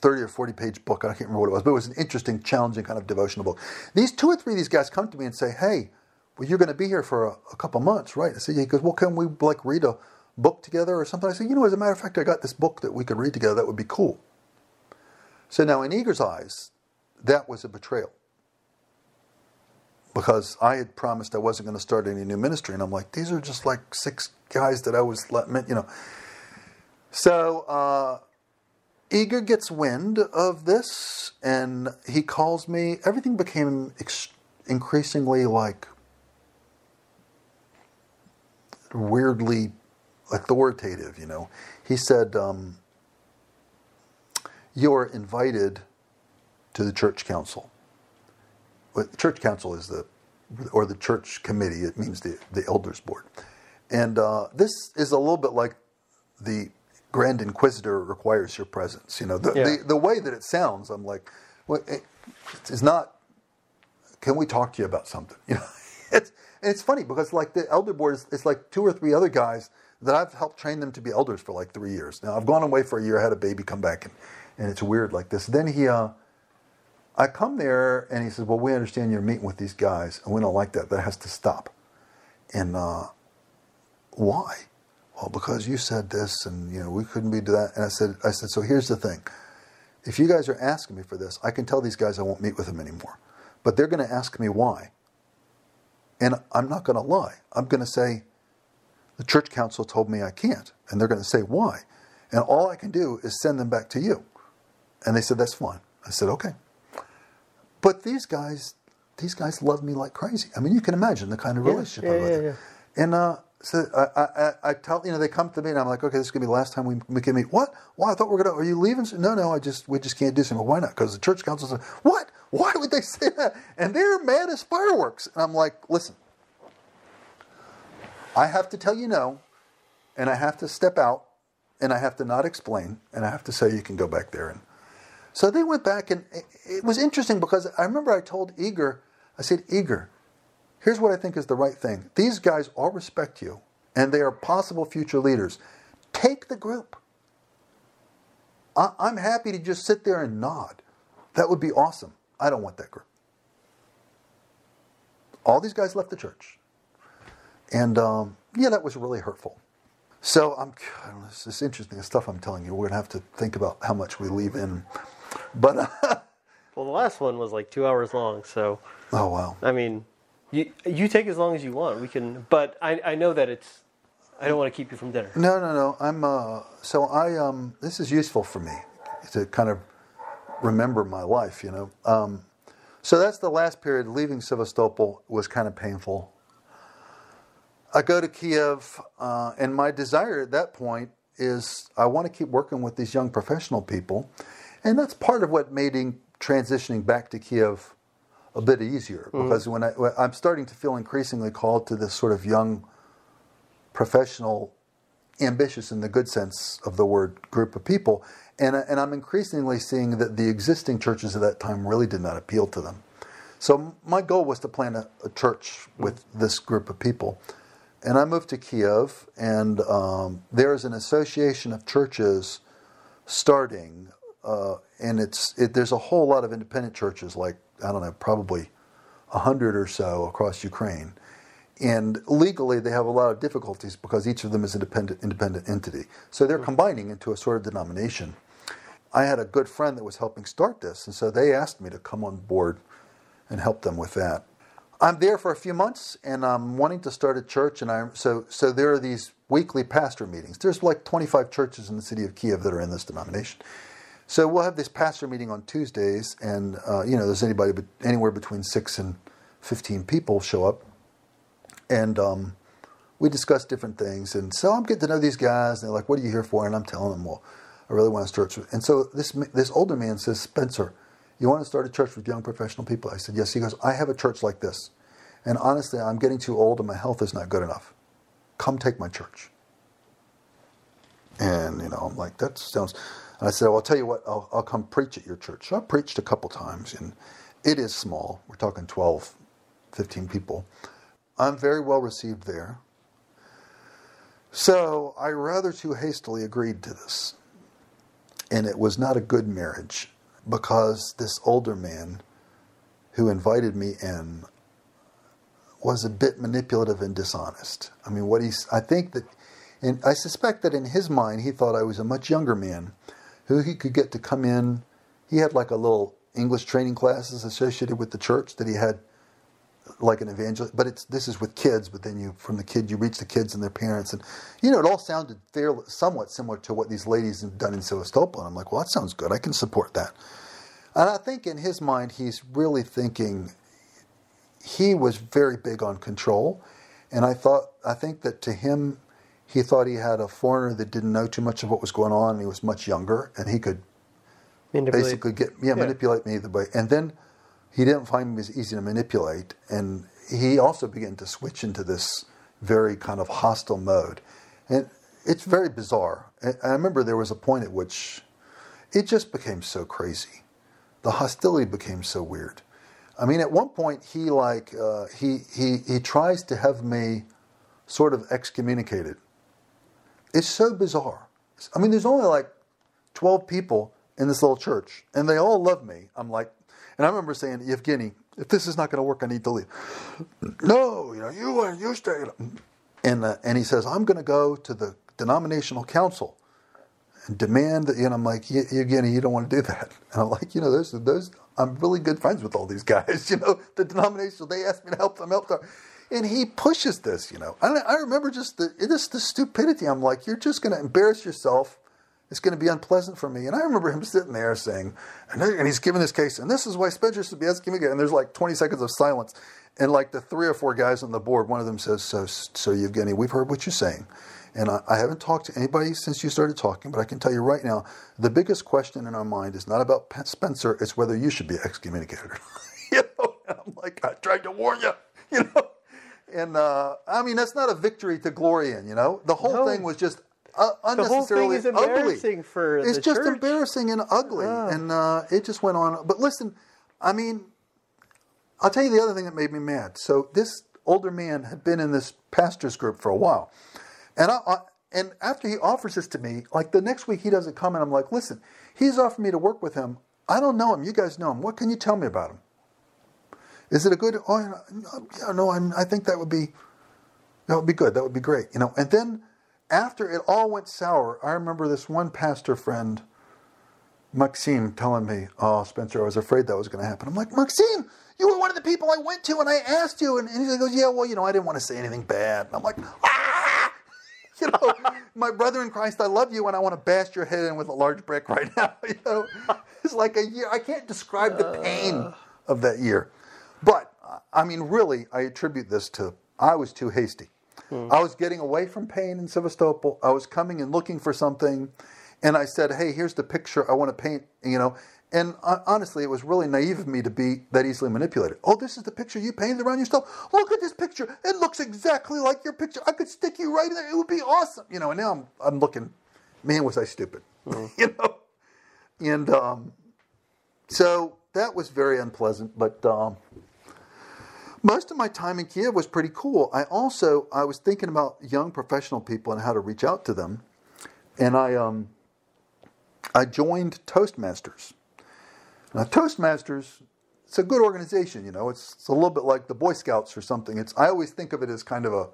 B: 30 or 40 page book. I can't remember what it was, but it was an interesting, challenging kind of devotional book. These two or three of these guys come to me and say, Hey, well, you're going to be here for a, a couple months, right? I said, Yeah. He goes, Well, can we like read a book together or something? I said, You know, as a matter of fact, I got this book that we could read together. That would be cool. So now, in Igor's eyes, that was a betrayal because I had promised I wasn't going to start any new ministry, and I'm like, these are just like six guys that I was let, you know. So uh, Igor gets wind of this, and he calls me. Everything became ex- increasingly like weirdly authoritative. You know, he said, um, "You're invited to the church council." The church council is the, or the church committee. It means the the elders board, And uh, this is a little bit like the Grand Inquisitor requires your presence. You know, the,
A: Yeah.
B: the, the way that it sounds, I'm like, well, it, it's not, can we talk to you about something? You know, it's, and it's funny because like the elder board is it's like two or three other guys that I've helped train them to be elders for like three years. Now I've gone away for a year, had a baby, come back, and, and it's weird like this. Then he, uh, I come there and he says, well, we understand you're meeting with these guys and we don't like that. That has to stop. And uh, why? Well, because you said this, and you know we couldn't be do that. And I said, I said, so here's the thing: if you guys are asking me for this, I can tell these guys I won't meet with them anymore. But they're going to ask me why, and I'm not going to lie. I'm going to say, the church council told me I can't, and they're going to say why, and all I can do is send them back to you. And they said that's fine. I said okay. But these guys, these guys love me like crazy. I mean, you can imagine the kind of
A: Yeah,
B: relationship
A: yeah,
B: I'm with.
A: yeah, yeah.
B: And uh, so I, I, I- I tell you know they come to me and I'm like, okay, this is gonna be the last time we, we can meet. What? Why? I thought we are gonna. Are you leaving? No, no. I just we just can't do something. Well, why not? Because the church council said, what? Why would they say that? And they're mad as fireworks. And I'm like, listen, I have to tell you no, and I have to step out, and I have to not explain, and I have to say you can go back there. And so they went back, and it, was interesting because I remember I told Igor, I said, Igor, here's what I think is the right thing. These guys all respect you, and they are possible future leaders. Take the group. I, I'm happy to just sit there and nod. That would be awesome. I don't want that group. All these guys left the church. And um, yeah, that was really hurtful. So I'm, know, this is interesting the stuff I'm telling you. We're going to have to think about how much we leave in. But,
A: Well, the last one was like two hours long, so
B: oh, wow.
A: I mean, you you take as long as you want. We can, but I I know that it's. I don't want to keep you from dinner.
B: No, no, no. I'm uh, so I um, this is useful for me to kind of remember my life, you know. Um, so that's the last period. Leaving Sevastopol was kind of painful. I go to Kiev, uh, and my desire at that point is I want to keep working with these young professional people, and that's part of what made transitioning back to Kiev a bit easier because when, I, when I'm starting to feel increasingly called to this sort of young professional ambitious in the good sense of the word group of people. And, and I'm increasingly seeing that the existing churches at that time really did not appeal to them. So my goal was to plant a, a church with this group of people. And I moved to Kiev, and um, there's an association of churches starting, uh, and it's it, there's a whole lot of independent churches, like I don't know, probably a hundred or so across Ukraine. And legally, they have a lot of difficulties because each of them is an independent, independent entity. So they're combining into a sort of denomination. I had a good friend that was helping start this, and so they asked me to come on board and help them with that. I'm there for a few months, and I'm wanting to start a church, and I so so there are these weekly pastor meetings. There's like 25 churches in the city of Kiev that are in this denomination. So we'll have this pastor meeting on Tuesdays, and uh, you know, there's anybody anywhere between six and 15 people show up, and um, we discuss different things. And so I'm getting to know these guys, and they're like, "What are you here for?" And I'm telling them, "Well, I really want to start." church." And so this this older man says, "Spencer, you want to start a church with young professional people?" I said, "Yes." He goes, "I have a church like this, and honestly, I'm getting too old, and my health is not good enough. Come take my church." And you know, I'm like, "That sounds." And I said, "Well, I'll tell you what. I'll, I'll come preach at your church." So I preached a couple times, and it is small. We're talking 12, 15 people. I'm very well received there. So I rather too hastily agreed to this. And it was not a good marriage because this older man who invited me in was a bit manipulative and dishonest. I mean, what he's, I think that, and I suspect that in his mind, he thought I was a much younger man who he could get to come in. He had like a little English training classes associated with the church that he had like an evangelist, but it's this is with kids. But then you, from the kid, you reach the kids and their parents, and you know, it all sounded fairly, somewhat similar to what these ladies have done in Sevastopol. And I'm like, well, that sounds good. I can support that. And I think in his mind, he's really thinking. He was very big on control, and I thought, I think that to him, he thought he had a foreigner that didn't know too much of what was going on. And he was much younger, and he could
A: Manipulate.
B: basically get yeah, manipulate me either way. And then he didn't find me as easy to manipulate, and he also began to switch into this very kind of hostile mode. And it's very bizarre. I I remember there was a point at which it just became so crazy. The hostility became so weird. I mean, at one point, he like uh, he he he tries to have me sort of excommunicated. It's so bizarre. I mean, there's only like twelve people in this little church, and they all love me. I'm like, and I remember saying, Evgeny, if this is not going to work, I need to leave. no, you know, you you stay. And uh, and he says, I'm going to go to the denominational council and demand that. And I'm like, Evgeny, you don't want to do that. And I'm like, you know, those those I'm really good friends with all these guys. You know, the denominational, they asked me to help them help them. And he pushes this, you know. I remember just the, this, the stupidity. I'm like, you're just going to embarrass yourself. It's going to be unpleasant for me. And I remember him sitting there saying, and, and he's giving this case, and this is why Spencer should be asking me again. And there's like 20 seconds of silence. And like the three or four guys on the board, one of them says, so, so Evgeny, we've heard what you're saying. And I, I, haven't talked to anybody since you started talking, but I can tell you right now, the biggest question in our mind is not about Spencer, it's whether you should be excommunicated. you know, and I'm like, I tried to warn you, you know. And uh, I mean, that's not a victory to glory in, you know. The whole no. thing was just uh, unnecessarily
A: the whole thing is embarrassing
B: ugly.
A: For
B: it's just
A: church.
B: embarrassing and ugly, oh. and uh, it just went on. But listen, I mean, I'll tell you the other thing that made me mad. So this older man had been in this pastors group for a while, and I, I, and after he offers this to me, like the next week he doesn't come, and I'm like, listen, he's offered me to work with him. I don't know him. You guys know him. What can you tell me about him? Is it a good? Oh, yeah, no, I'm, I think that would be that would be good. That would be great. You know. And then after it all went sour, I remember this one pastor friend, Maxime, telling me, "Oh, Spencer, I was afraid that was going to happen." I'm like, Maxime, you were one of the people I went to, and I asked you, and, and he goes, "Yeah, well, you know, I didn't want to say anything bad." And I'm like, ah, you know, my brother in Christ, I love you, and I want to bash your head in with a large brick right now. You know, it's like a year. I can't describe the pain of that year. But I mean, really, I attribute this to I was too hasty. Hmm. I was getting away from pain in Sevastopol. I was coming and looking for something, and I said, "Hey, here's the picture I want to paint." You know, and uh, honestly, it was really naive of me to be that easily manipulated. Oh, this is the picture you painted around yourself. Look at this picture. It looks exactly like your picture. I could stick you right in there. It would be awesome. You know, and now I'm, I'm looking, man, was I stupid. Hmm. you know? And um, so that was very unpleasant, but. Um, most of my time in Kiev was pretty cool. I also I was thinking about young professional people and how to reach out to them, and I um, I joined Toastmasters. Now Toastmasters, it's a good organization. You know, it's, it's a little bit like the Boy Scouts or something. It's I always think of it as kind of a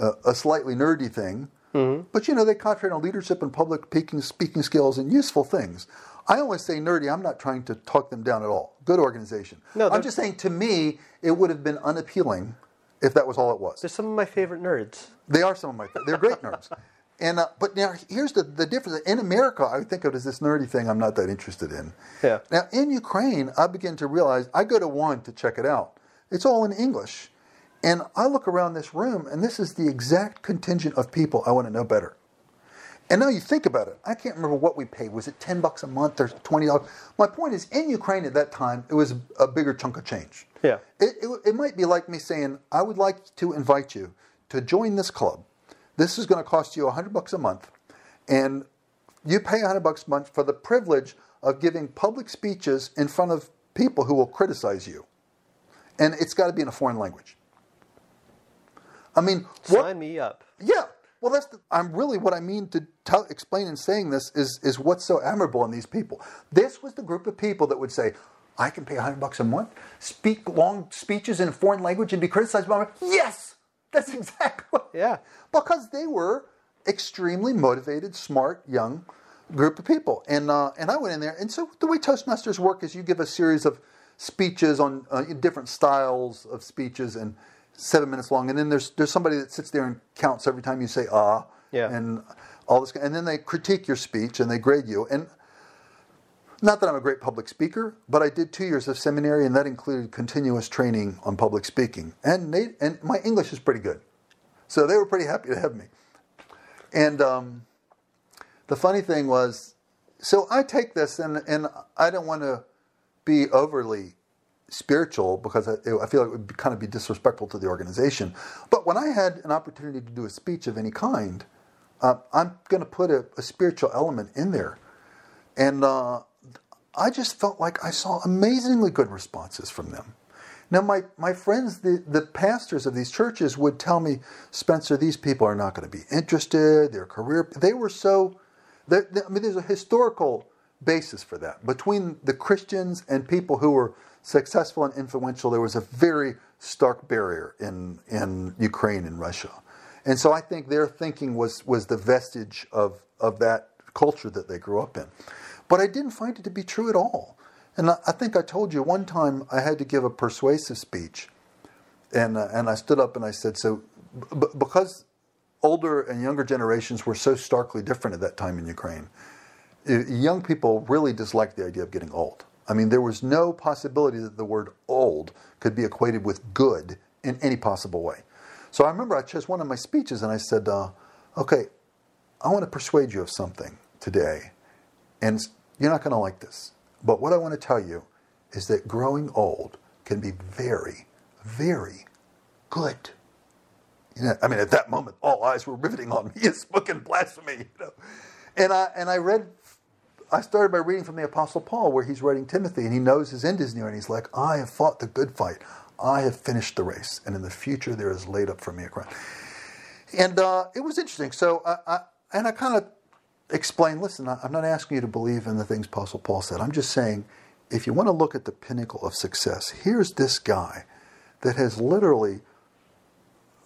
B: a, a slightly nerdy thing, mm-hmm. but you know they concentrate on leadership and public speaking, speaking skills and useful things. I always say nerdy. I'm not trying to talk them down at all. Good organization. No, I'm just saying to me, it would have been unappealing if that was all it was.
A: They're some of my favorite nerds.
B: They are some of my. They're great nerds. And uh, but now here's the the difference. In America, I think of it as this nerdy thing. I'm not that interested in.
A: Yeah.
B: Now in Ukraine, I begin to realize I go to one to check it out. It's all in English, and I look around this room, and this is the exact contingent of people I want to know better. And now you think about it. I can't remember what we paid. Was it 10 bucks a month or $20? My point is, in Ukraine at that time, it was a bigger chunk of change.
A: Yeah.
B: It, it, it might be like me saying, I would like to invite you to join this club. This is going to cost you 100 bucks a month. And you pay 100 bucks a month for the privilege of giving public speeches in front of people who will criticize you. And it's got to be in a foreign language. I mean,
A: sign what, me up.
B: Yeah, well, that's the, I'm really what I mean to tell, explain in saying this is is what's so admirable in these people. This was the group of people that would say, "I can pay hundred bucks a month, speak long speeches in a foreign language, and be criticized by." Me. Yes, that's exactly what.
A: Yeah,
B: because they were extremely motivated, smart, young group of people, and uh, and I went in there, and so the way Toastmasters work is you give a series of speeches on uh, different styles of speeches and seven minutes long, and then there's there's somebody that sits there and counts every time you say ah,
A: yeah.
B: and all this, and then they critique your speech and they grade you. And not that I'm a great public speaker, but I did two years of seminary, and that included continuous training on public speaking, and they, and my English is pretty good, so they were pretty happy to have me. And um, the funny thing was, so I take this, and and I don't want to be overly spiritual because I, I feel like it would kind of be disrespectful to the organization. But when I had an opportunity to do a speech of any kind, uh, I'm going to put a, a, spiritual element in there. And uh, I just felt like I saw amazingly good responses from them. Now, my, my friends, the, the pastors of these churches would tell me, Spencer, these people are not going to be interested. Their career, they were so, they, I mean, there's a historical basis for that. Between the Christians and people who were successful and influential, there was a very stark barrier in, in Ukraine and Russia. And so I think their thinking was, was the vestige of, of that culture that they grew up in. But I didn't find it to be true at all. And I, think I told you one time I had to give a persuasive speech. And, uh, and I stood up and I said, so b- because older and younger generations were so starkly different at that time in Ukraine, young people really disliked the idea of getting old. I mean, there was no possibility that the word old could be equated with good in any possible way. So I remember I chose one of my speeches and I said, uh, okay, I want to persuade you of something today. And you're not going to like this. But what I want to tell you is that growing old can be very, very good. You know, I mean, at that moment, all eyes were riveting on me It's spoken blasphemy. You know? And I, and I read I started by reading from the Apostle Paul, where he's writing Timothy, and he knows his end is near, and he's like, I have fought the good fight. I have finished the race, and in the future there is laid up for me a crown. And uh, it was interesting. So, I, I and I kind of explained listen, I'm not asking you to believe in the things Apostle Paul said. I'm just saying, if you want to look at the pinnacle of success, here's this guy that has literally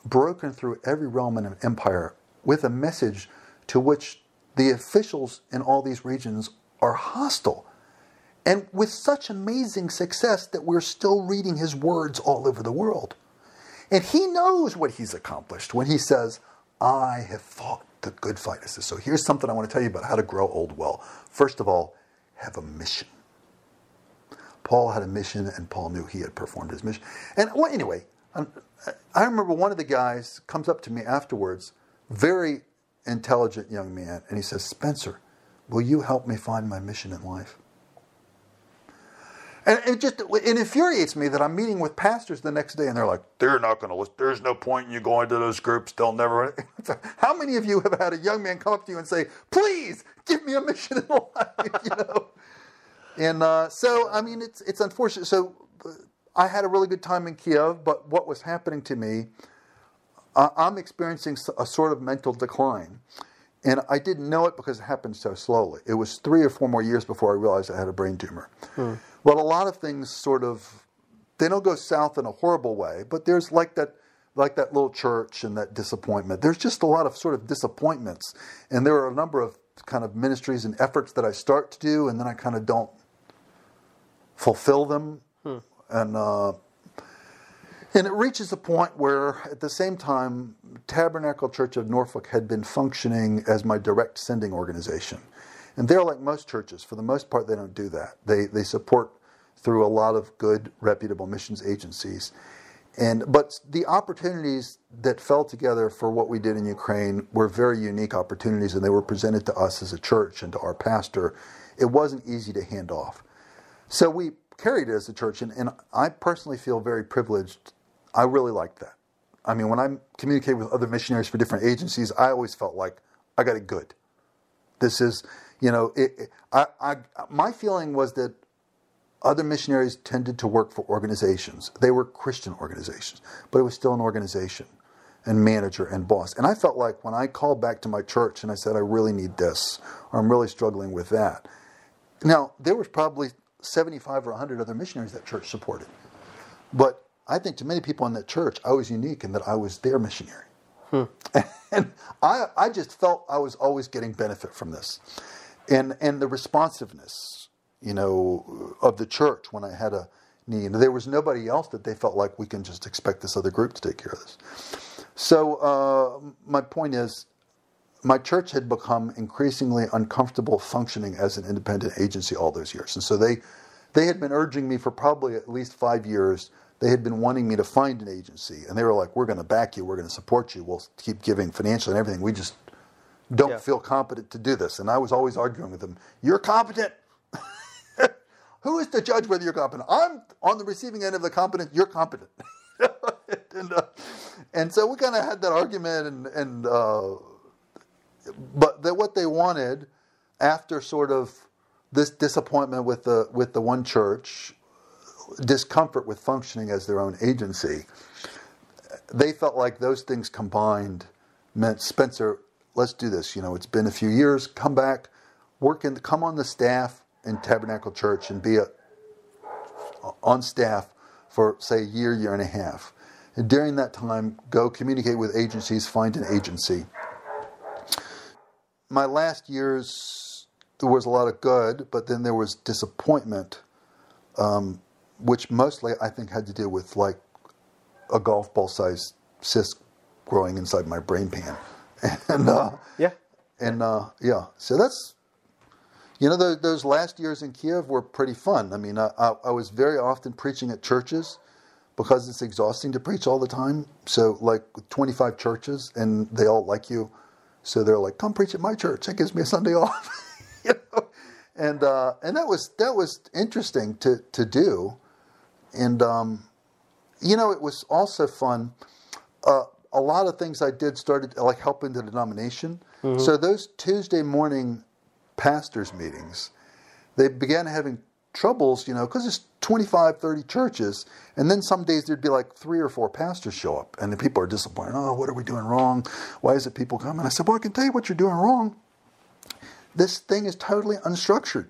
B: broken through every realm and empire with a message to which the officials in all these regions are hostile. And with such amazing success that we're still reading his words all over the world. And he knows what he's accomplished when he says, I have fought the good fight. So here's something I want to tell you about how to grow old well. First of all, have a mission. Paul had a mission, and Paul knew he had performed his mission. And well, anyway, um, I remember one of the guys comes up to me afterwards, very intelligent young man, and he says, Spencer, will you help me find my mission in life? And it just it infuriates me that I'm meeting with pastors the next day and they're like, they're not going to listen. There's no point in you going to those groups. They'll never. How many of you have had a young man come up to you and say, please give me a mission in life? you know? And uh, so, I mean, it's, it's unfortunate. So I had a really good time in Kiev, but what was happening to me I'm experiencing a sort of mental decline. And I didn't know it because it happened so slowly. It was three or four more years before I realized I had a brain tumor. Hmm. But a lot of things sort of, they don't go south in a horrible way, but there's like that, like that little church and that disappointment. There's just a lot of sort of disappointments. And there are a number of kind of ministries and efforts that I start to do and then I kind of don't fulfill them. Hmm. And, uh, and it reaches a point where, at the same time, Tabernacle Church of Norfolk had been functioning as my direct sending organization. And they're like most churches. For the most part, they don't do that. They, they support through a lot of good, reputable missions agencies. And, but the opportunities that fell together for what we did in Ukraine were very unique opportunities, and they were presented to us as a church and to our pastor. It wasn't easy to hand off. So we carried it as a church, and, and I personally feel very privileged I really liked that. I mean, when I communicate with other missionaries for different agencies, I always felt like I got it good. This is, you know, it, it, I, I, my feeling was that other missionaries tended to work for organizations. They were Christian organizations, but it was still an organization and manager and boss. And I felt like when I called back to my church and I said, I really need this, or I'm really struggling with that. Now, there was probably 75 or 100 other missionaries that church supported. But I think to many people in that church, I was unique in that I was their missionary. Hmm. And I, I just felt I was always getting benefit from this. And, and the responsiveness, you know, of the church when I had a need. There was nobody else that they felt like we can just expect this other group to take care of this. So uh, my point is, my church had become increasingly uncomfortable functioning as an independent agency all those years. And so they, they had been urging me for probably at least five years they had been wanting me to find an agency, and they were like, "We're going to back you. We're going to support you. We'll keep giving financially and everything. We just don't yeah. feel competent to do this." And I was always arguing with them, "You're competent. who is to judge whether you're competent? I'm on the receiving end of the competent. You're competent. and, uh, and so we kind of had that argument, and and uh, but that what they wanted after sort of this disappointment with the with the one church, discomfort with functioning as their own agency, they felt like those things combined meant Spencer, let's do this. You know, it's been a few years. Come back, work in, come on the staff in Tabernacle Church and be a, on staff for say a year, year and a half. And during that time, go communicate with agencies, find an agency. My last years, there was a lot of good, but then there was disappointment, um, which mostly I think had to do with like a golf ball sized cyst growing inside my brain pan. And uh,
A: Yeah.
B: and uh, yeah, so that's you know those, those last years in Kiev were pretty fun. I mean, I, I, I was very often preaching at churches because it's exhausting to preach all the time. So like 25 churches, and they all like you, so they're like, "Come preach at my church. That gives me a Sunday off." you know, and uh, and that was that was interesting to to do, and um, you know, it was also fun. Uh, a lot of things I did started like helping the denomination. Mm-hmm. So those Tuesday morning pastors meetings, they began having troubles, you know, because it's 25, 30 churches. And then some days there'd be like three or four pastors show up, and the people are disappointed. Oh, what are we doing wrong? Why is it people coming? I said, Well, I can tell you what you're doing wrong. This thing is totally unstructured.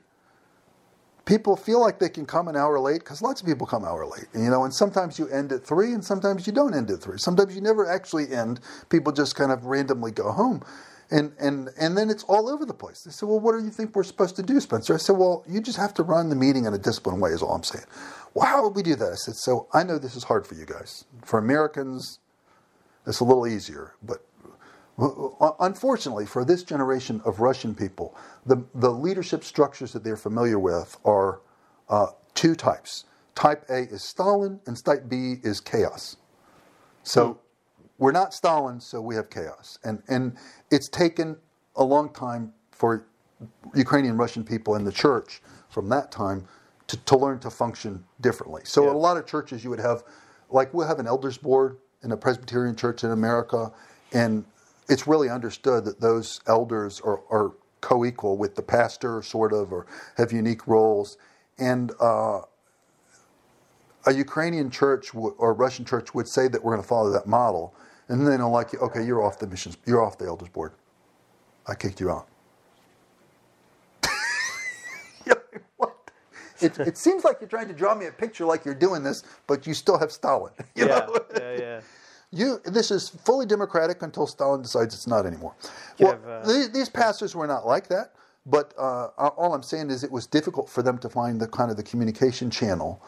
B: People feel like they can come an hour late because lots of people come an hour late, you know. And sometimes you end at three, and sometimes you don't end at three. Sometimes you never actually end. People just kind of randomly go home, and and and then it's all over the place. They said, "Well, what do you think we're supposed to do, Spencer?" I said, "Well, you just have to run the meeting in a disciplined way." Is all I'm saying. Well, how would we do that? I said, "So I know this is hard for you guys. For Americans, it's a little easier, but Uh, uh, unfortunately for this generation of Russian people, the, the leadership structures that they're familiar with are uh, two types. Type A is Stalin, and type B is chaos. So hmm. we're not Stalin, so we have chaos. And, and it's taken a long time for Ukrainian Russian people in the church from that time to, to learn to function differently. So,
A: Yeah.
B: in a lot of churches, you would have, like, we'll have an elders board in a Presbyterian church in America, and it's really understood that those elders are, are co equal with the pastor, sort of, or have unique roles. And uh, a Ukrainian church w- or Russian church would say that we're going to follow that model, and then they don't like you. Okay, you're off the missions. You're off the elders board. I kicked you out. What? It, it seems like you're trying to draw me a picture like you're doing this, but you still have Stalin. You
A: Yeah.
B: know?
A: Yeah. Yeah.
B: You, this is fully democratic until Stalin decides it's not anymore.
A: You
B: Well,
A: have, uh,
B: these, these pastors were not like that, but uh, all I'm saying is it was difficult for them to find the kind of the communication channel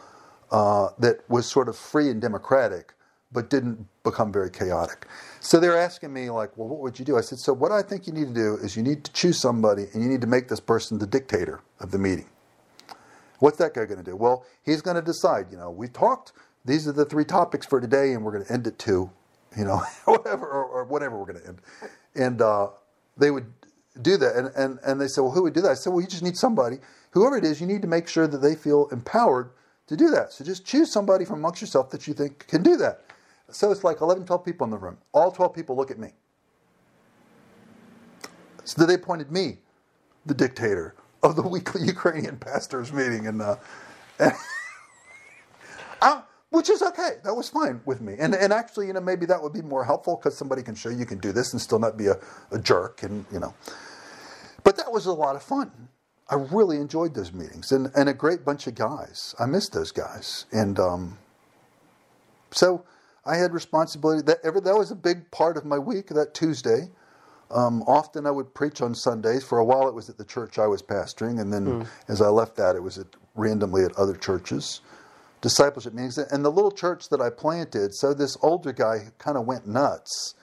B: uh, that was sort of free and democratic, but didn't become very chaotic. So they're asking me like, well, what would you do? I said, so what I think you need to do is you need to choose somebody and you need to make this person the dictator of the meeting. What's that guy going to do? Well, he's going to decide. You know, we talked. These are the three topics for today, and we're going to end at two. You know, whatever or, or whatever we're going to end. And uh, they would do that, and, and and they said, well, who would do that? I said, well, you just need somebody. Whoever it is, you need to make sure that they feel empowered to do that. So just choose somebody from amongst yourself that you think can do that. So it's like 11, 12 people in the room. All 12 people look at me. So they appointed me the dictator of the weekly Ukrainian pastors meeting, and uh, uh, which is okay. That was fine with me. And and actually, you know, maybe that would be more helpful because somebody can show you can do this and still not be a, a jerk, and you know. But that was a lot of fun. I really enjoyed those meetings, and and a great bunch of guys. I missed those guys, and um, so I had responsibility. That ever that was a big part of my week. That Tuesday. Um, often I would preach on Sundays. For a while, it was at the church I was pastoring, and then as I left that, it was at, randomly at other churches, discipleship meetings. And the little church that I planted, so this older guy kind of went nuts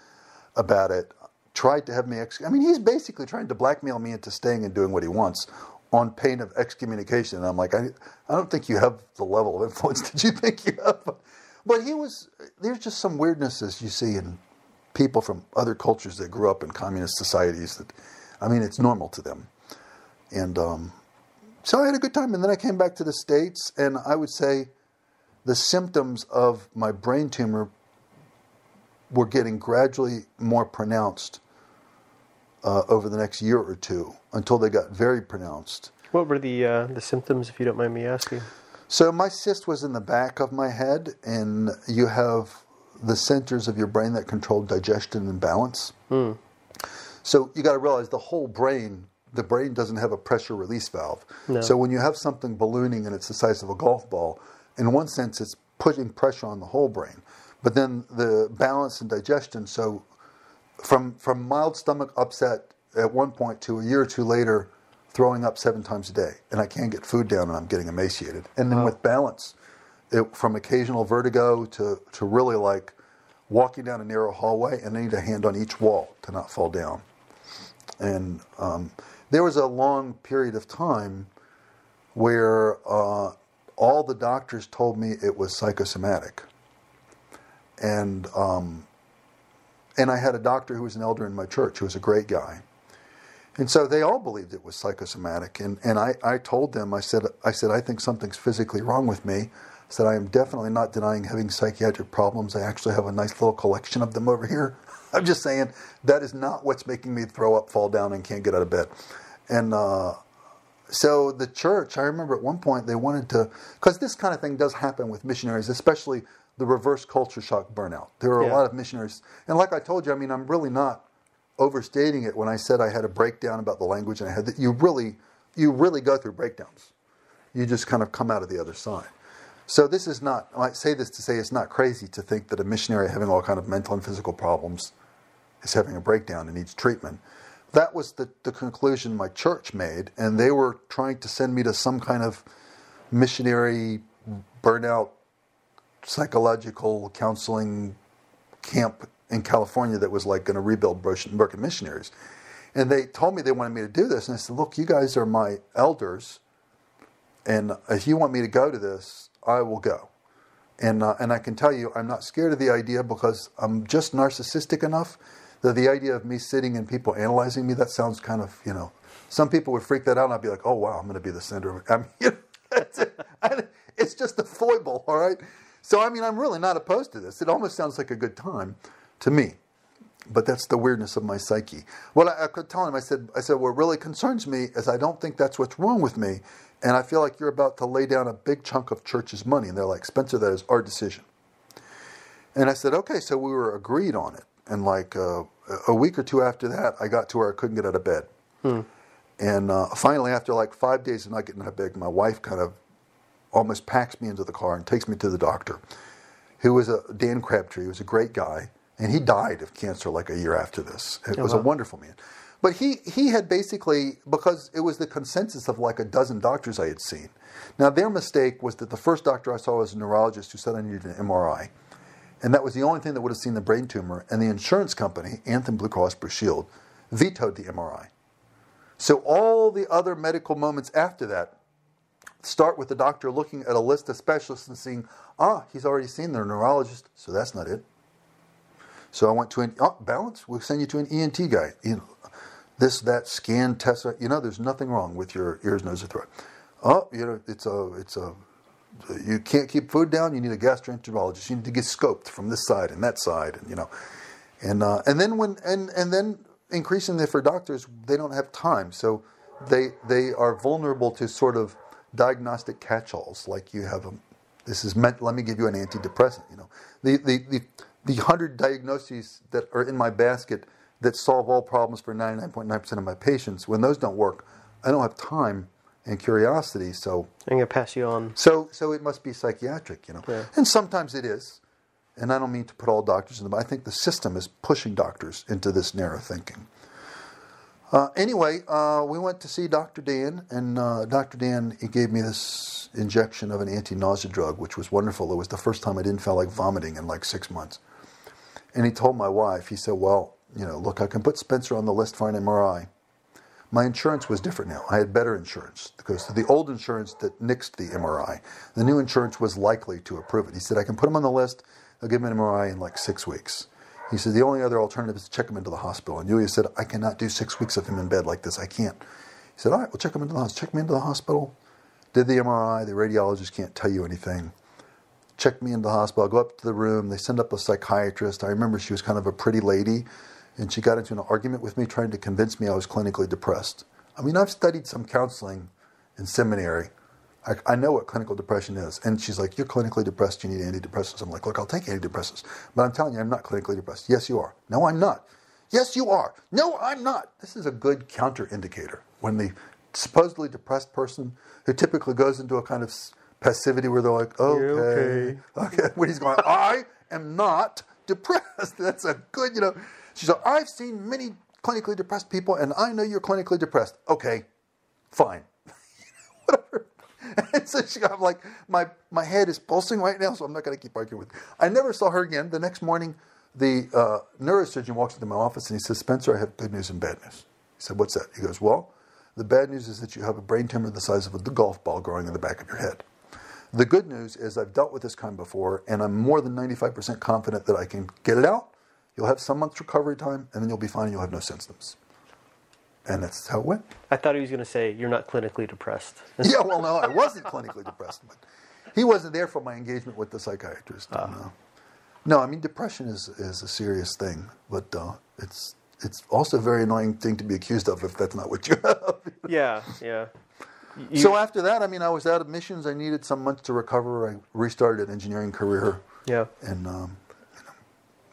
B: about it. Tried to have me. Ex- I mean, he's basically trying to blackmail me into staying and doing what he wants, on pain of excommunication. And I'm like, I, I don't think you have the level of influence that you think you have. But he was. There's just some weirdnesses you see in people from other cultures that grew up in communist societies that, I mean, it's normal to them. And um, so I had a good time, and then I came back to the states, and I would say the symptoms of my brain tumor were getting gradually more pronounced uh, over the next year or two until they got very pronounced.
A: What were the uh, the symptoms, if you don't mind me asking?
B: So my cyst was in the back of my head, and you have the centers of your brain that control digestion and balance.
A: Hmm.
B: So you got to realize the whole brain, the brain doesn't have a pressure release valve.
A: No.
B: So when you have something ballooning and it's the size of a golf ball, in one sense it's putting pressure on the whole brain. But then the balance and digestion, so from from mild stomach upset at one point to a year or two later, throwing up seven times a day, and I can't get food down, and I'm getting emaciated. And then
A: Wow.
B: with balance, it, from occasional vertigo to to really like walking down a narrow hallway, and I need a hand on each wall to not fall down. And um, there was a long period of time where uh, all the doctors told me it was psychosomatic. And um, and I had a doctor who was an elder in my church who was a great guy. And so they all believed it was psychosomatic. And, and I, I told them, I said, I said, I think something's physically wrong with me. I said, I am definitely not denying having psychiatric problems. I actually have a nice little collection of them over here. I'm just saying that is not what's making me throw up, fall down, and can't get out of bed. And uh, so the church, I remember at one point they wanted to, because this kind of thing does happen with missionaries, especially the reverse culture shock burnout. There are
A: Yeah.
B: a lot of missionaries, and like I told you, I mean, I'm really not overstating it when I said I had a breakdown about the language and I had that. You really, you really go through breakdowns. You just kind of come out of the other side. So this is not. I say this to say it's not crazy to think that a missionary having all kind of mental and physical problems is having a breakdown and needs treatment. That was the, the conclusion my church made, and they were trying to send me to some kind of missionary burnout psychological counseling camp in California that was like going to rebuild broken missionaries. And they told me they wanted me to do this, and I said, "Look, you guys are my elders, and if you want me to go to this, I will go." And uh, and I can tell you, I'm not scared of the idea because I'm just narcissistic enough that the idea of me sitting and people analyzing me that sounds kind of you know. Some people would freak that out, and I'd be like, "Oh wow, I'm going to be the center of." I mean, you know, it's, it's just a foible, all right. So I mean, I'm really not opposed to this. It almost sounds like a good time to me but that's the weirdness of my psyche. Well, I, I could tell him. I said, I said, what really concerns me is I don't think that's what's wrong with me, and I feel like you're about to lay down a big chunk of church's money. And they're like, Spencer, that is our decision. And I said, okay. So we were agreed on it. And like uh, a week or two after that, I got to where I couldn't get out of bed. And uh, finally, after like five days of not getting out of bed, my wife kind of almost packs me into the car and takes me to the doctor, who was a Dan Crabtree, who was a great guy, and he died of cancer like a year after this. It was a wonderful man. But he, he had basically, because it was the consensus of like a dozen doctors I had seen. Now, their mistake was that the first doctor I saw was a neurologist who said I needed an MRI. And that was the only thing that would have seen the brain tumor. And the insurance company, Anthem Blue Cross Blue Shield, vetoed the MRI. So all the other medical moments after that start with the doctor looking at a list of specialists and seeing, ah, he's already seen their neurologist, so that's not it. So I went to an oh, balance. We'll send you to an ENT guy. You know, this, that, scan, test. You know, there's nothing wrong with your ears, nose, or throat. Oh, you know, it's a, it's a. You can't keep food down. You need a gastroenterologist. You need to get scoped from this side and that side, and you know, and uh, and then when and and then increasingly for doctors, they don't have time, so they they are vulnerable to sort of diagnostic catch-alls like you have a this is meant let me give you an antidepressant you know the the the, the 100 diagnoses that are in my basket that solve all problems for 99.9% of my patients when those don't work i don't have time and curiosity so
A: I'm gonna pass you on.
B: so so it must be psychiatric you know
A: Yeah.
B: and sometimes it is and i don't mean to put all doctors in the i think the system is pushing doctors into this narrow thinking uh, anyway, uh, we went to see Dr. Dan, and uh, Dr. Dan he gave me this injection of an anti-nausea drug, which was wonderful. It was the first time I didn't feel like vomiting in like six months. And he told my wife, he said, "Well, you know, look, I can put Spencer on the list for an MRI." My insurance was different now. I had better insurance because the old insurance that nixed the MRI, the new insurance was likely to approve it. He said, "I can put him on the list. They'll give him an MRI in like six weeks." He said the only other alternative is to check him into the hospital. And Yulia said, I cannot do six weeks of him in bed like this. I can't. He said, all right, we'll check him into the hospital. Check me into the hospital. Did the MRI. The radiologist can't tell you anything. Check me into the hospital. I go up to the room. They send up a psychiatrist. I remember she was kind of a pretty lady, and she got into an argument with me trying to convince me I was clinically depressed. I mean, I've studied some counseling in seminary. I, I know what clinical depression is. And she's like, You're clinically depressed. You need antidepressants. I'm like, Look, I'll take antidepressants. But I'm telling you, I'm not clinically depressed. Yes, you are. No, I'm not. Yes, you are. No, I'm not. This is a good counter indicator. When the supposedly depressed person, who typically goes into a kind of passivity where they're like, okay, okay, okay. when he's going, I am not depressed. That's a good, you know. She's said, I've seen many clinically depressed people, and I know you're clinically depressed. Okay, fine. Whatever. And so she, I'm like, my, my head is pulsing right now, so I'm not going to keep arguing with her. I never saw her again. The next morning, the uh, neurosurgeon walks into my office and he says, Spencer, I have good news and bad news. He said, What's that? He goes, Well, the bad news is that you have a brain tumor the size of a golf ball growing in the back of your head. The good news is I've dealt with this kind before, and I'm more than 95% confident that I can get it out. You'll have some months recovery time, and then you'll be fine and you'll have no symptoms. And that's how it went.
A: I thought he was going to say, You're not clinically depressed.
B: yeah, well, no, I wasn't clinically depressed, but he wasn't there for my engagement with the psychiatrist. Uh. No. no, I mean, depression is, is a serious thing, but uh, it's it's also a very annoying thing to be accused of if that's not what you have.
A: yeah, yeah.
B: You, so after that, I mean, I was out of missions. I needed some months to recover. I restarted an engineering career.
A: Yeah.
B: And um, you know,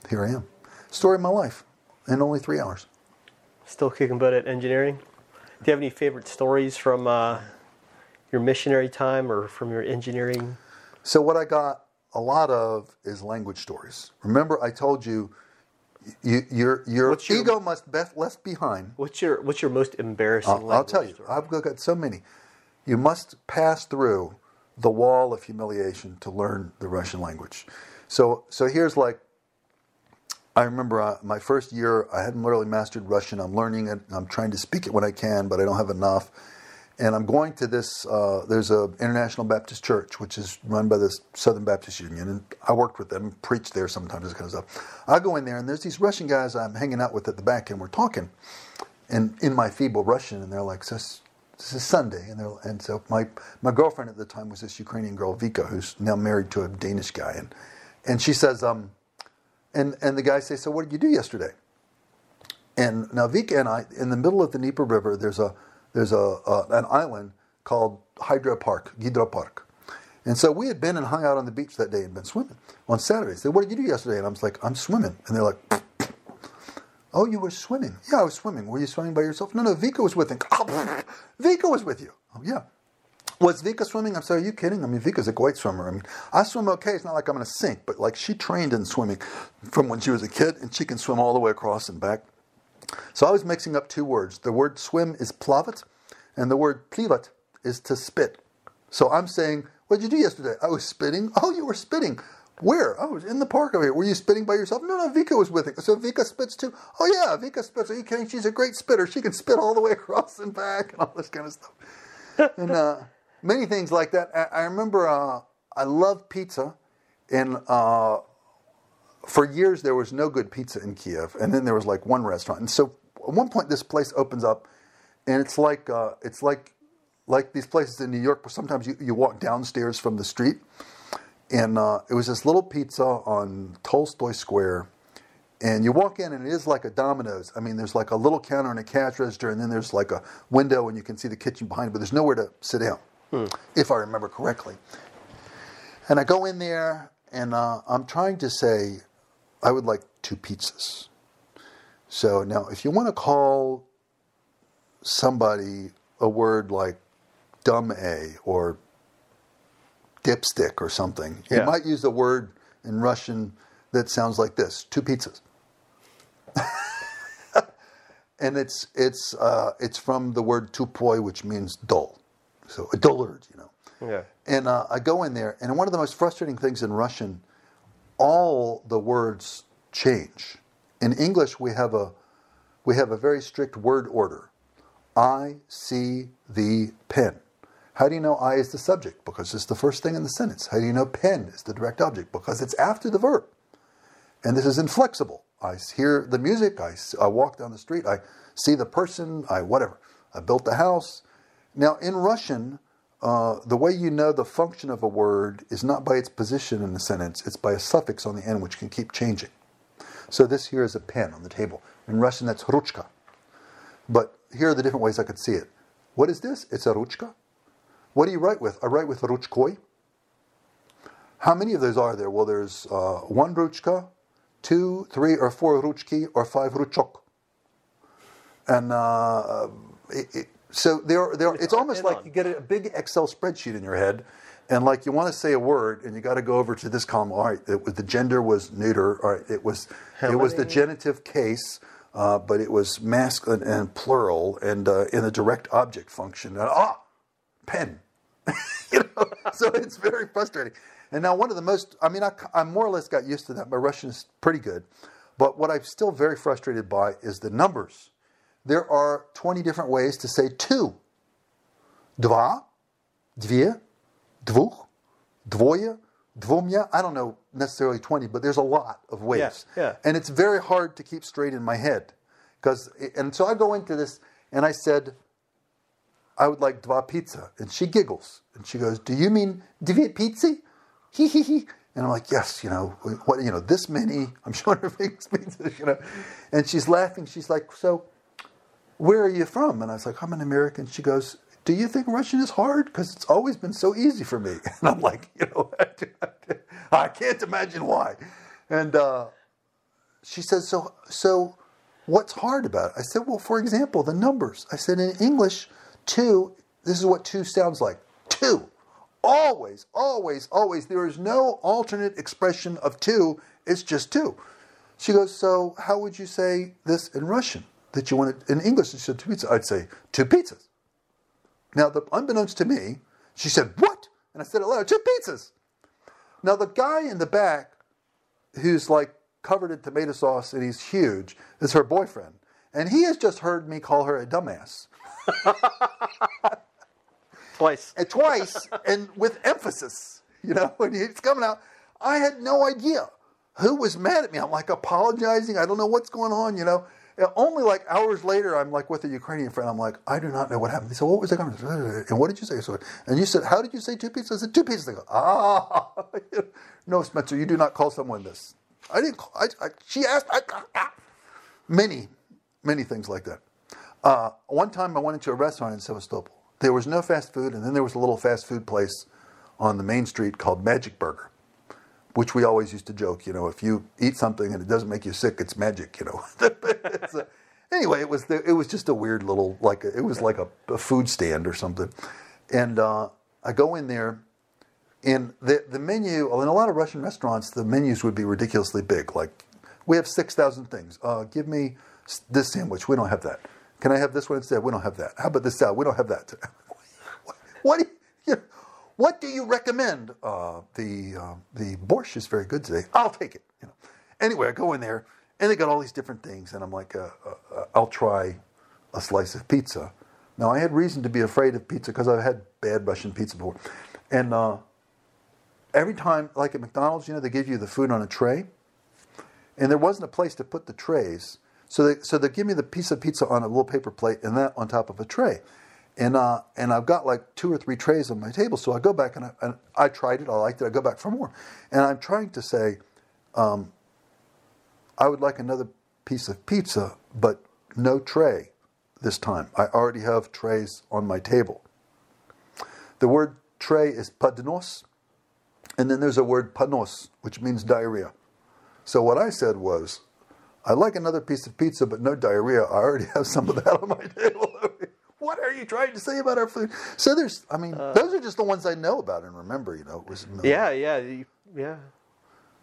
B: here I am. Story of my life in only three hours.
A: Still kicking butt at engineering. Do you have any favorite stories from uh, your missionary time or from your engineering?
B: So what I got a lot of is language stories. Remember, I told you you, your your what's ego your, must be left behind.
A: What's your What's your most embarrassing?
B: I'll, I'll tell you. Story? I've got so many. You must pass through the wall of humiliation to learn the Russian language. So so here's like. I remember uh, my first year. I hadn't literally mastered Russian. I'm learning it. I'm trying to speak it when I can, but I don't have enough and I'm going to this. Uh, there's a International Baptist Church, which is run by the Southern Baptist Union, and I worked with them, preached there sometimes, this kind of stuff. I go in there, and there's these Russian guys I'm hanging out with at the back, and we're talking, and in my feeble Russian, and they're like, "This, this is Sunday," and and so my my girlfriend at the time was this Ukrainian girl, Vika, who's now married to a Danish guy, and and she says, um, and and the guy says, "So what did you do yesterday?" And now Vika and I, in the middle of the Dnieper River, there's a there's a, an island called Hydra Park, Gidra Park. And so we had been and hung out on the beach that day and been swimming on Saturday. They said, What did you do yesterday? And I was like, I'm swimming. And they're like, Oh, you were swimming? Yeah, I was swimming. Were you swimming by yourself? No, no, Vika was with him. Vika was with you. Oh, yeah. Was Vika swimming? I'm sorry, are you kidding? I mean, Vika's a great swimmer. I mean, I swim okay. It's not like I'm going to sink, but like she trained in swimming from when she was a kid, and she can swim all the way across and back. So I was mixing up two words. The word swim is plavat, and the word plivat is to spit. So I'm saying, what did you do yesterday? I was spitting. Oh, you were spitting. Where? Was in the park over here. Were you spitting by yourself? No, no, Vika was with me. So Vika spits too? Oh, yeah, Vika spits. Are you kidding? She's a great spitter. She can spit all the way across and back and all this kind of stuff. and uh, many things like that. I, I remember uh, I loved pizza. And uh, for years, there was no good pizza in Kiev. And then there was like one restaurant. And so at one point, this place opens up, and it's like uh, it's like like these places in New York where sometimes you, you walk downstairs from the street. And uh, it was this little pizza on Tolstoy Square. And you walk in, and it is like a Domino's. I mean, there's like a little counter and a cash register, and then there's like a window, and you can see the kitchen behind, but there's nowhere to sit down, hmm. if I remember correctly. And I go in there, and uh, I'm trying to say, I would like two pizzas. So now, if you want to call somebody a word like dumb a or dipstick or something, yeah. you might use a word in Russian that sounds like this: two pizzas. and it's it's uh, it's from the word tupoy, which means dull, so a dullard, you know.
A: Yeah.
B: And uh, I go in there, and one of the most frustrating things in Russian, all the words change. In English, we have a we have a very strict word order. I see the pen. How do you know I is the subject? Because it's the first thing in the sentence. How do you know pen is the direct object? Because it's after the verb. And this is inflexible. I hear the music, I, I walk down the street, I see the person, I whatever. I built the house. Now, in Russian, uh, the way you know the function of a word is not by its position in the sentence, it's by a suffix on the end which can keep changing. So this here is a pen on the table. In Russian, that's ruchka. But here are the different ways I could see it. What is this? It's a ruchka. What do you write with? I write with ruchkoi. How many of those are there? Well, there's uh, one ruchka, two, three, or four ruchki, or five ruchok. And uh, it, it, so there, there, it's almost like you get a big Excel spreadsheet in your head, and like you want to say a word, and you got to go over to this column. All right, it was, the gender was neuter. All right, it was How it was the genitive case, uh, but it was masculine and plural, and uh, in the direct object function. And, ah, pen. you know, so it's very frustrating. And now one of the most, I mean, I, I more or less got used to that. My Russian is pretty good, but what I'm still very frustrated by is the numbers there are 20 different ways to say two. Dwa, dvie, dvuch, dvoje, dvomya. I don't know necessarily 20, but there's a lot of ways.
A: Yeah, yeah.
B: And it's very hard to keep straight in my head. because And so I go into this and I said, I would like dva pizza. And she giggles. And she goes, Do you mean dvie pizza? Hee hee hee. And I'm like, yes, you know, what, you know, this many. I'm showing her things, you know. And she's laughing. She's like, so where are you from? And I was like, I'm an American. She goes, do you think Russian is hard? Because it's always been so easy for me. And I'm like, you know, I can't imagine why. And uh, she says, so, so what's hard about it? I said, well, for example, the numbers. I said, in English, two, this is what two sounds like. Two. Always, always, always. There is no alternate expression of two. It's just two. She goes, so how would you say this in Russian? That you wanted in English. She said two pizzas. I'd say two pizzas. Now, the, unbeknownst to me, she said what? And I said aloud, two pizzas. Now the guy in the back, who's like covered in tomato sauce and he's huge, is her boyfriend, and he has just heard me call her a dumbass.
A: twice.
B: And twice, and with emphasis. You know, when he's coming out, I had no idea who was mad at me. I'm like apologizing. I don't know what's going on. You know, only like hours later, I'm like with a Ukrainian friend. I'm like, I do not know what happened. They said, what was the conversation? And what did you say? So, and you said, how did you say two pizzas? I said, two pizzas. They go, ah, no, Spencer, you do not call someone this. I didn't. Call, I, I, she asked. I, ah. Many, many things like that. Uh, one time, I went into a restaurant in Sevastopol. There was no fast food, and then there was a little fast food place on the main street called Magic Burger which we always used to joke, you know, if you eat something and it doesn't make you sick, it's magic, you know. anyway, it was the, it was just a weird little like a, it was like a, a, food stand or something, and uh, I go in there, and the the menu in a lot of Russian restaurants the menus would be ridiculously big, like we have six thousand things. Uh, give me this sandwich. We don't have that. Can I have this one instead? We don't have that. How about this salad? We don't have that. what? Do you, you know, what do you recommend? Uh, the uh, the borscht is very good today. I'll take it. You know. Anyway, I go in there, and they got all these different things, and I'm like, uh, uh I'll try a slice of pizza. Now, I had reason to be afraid of pizza because I've had bad Russian pizza before, and uh, every time, like at McDonald's, you know, they give you the food on a tray, and there wasn't a place to put the trays. So they, so they give me the piece of pizza on a little paper plate and that on top of a tray and uh, and I've got like two or three trays on my table. So I go back and I, and I tried it. I liked it. I go back for more, and I'm trying to say, um, I would like another piece of pizza, but no tray this time. I already have trays on my table. The word tray is padnos, and then there's a word panos, which means diarrhea. So what I said was, I'd like another piece of pizza, but no diarrhea. I already have some of that on my table what are you trying to say about our food? So there's, I mean, uh, those are just the ones I know about and remember. You know, it was
A: yeah, yeah, you, yeah,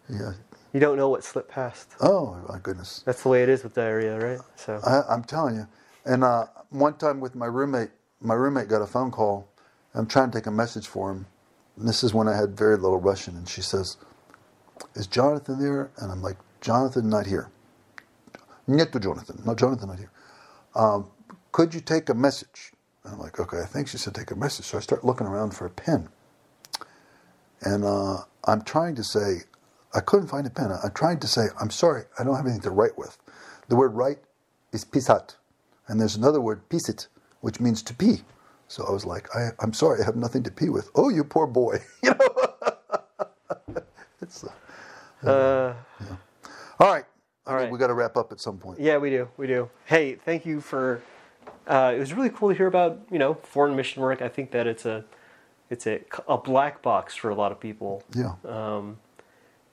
B: yeah.
A: You don't know what slipped past.
B: Oh my goodness,
A: that's the way it is with diarrhea, right? So
B: I, am telling you. And uh, one time with my roommate, my roommate got a phone call. I'm trying to take a message for him. And this is when I had very little Russian, and she says, "Is Jonathan there?" And I'm like, "Jonathan, not here." Нету Jonathan. No, Jonathan, not here. Um, could you take a message? And I'm like, okay, I think she said take a message. So I start looking around for a pen. And uh, I'm trying to say, I couldn't find a pen. I'm trying to say, I'm sorry, I don't have anything to write with. The word write is pisat. And there's another word, pisit, which means to pee. So I was like, I, I'm sorry, I have nothing to pee with. Oh, you poor boy. You know. it's, uh,
C: Uh,
B: all right. I
C: All
B: think we got to wrap up at some point.
C: yeah, we do. We do. Hey, thank you for. Uh, it was really cool to hear about you know foreign mission work. I think that it's a it's a, a black box for a lot of people.
B: Yeah.
C: um,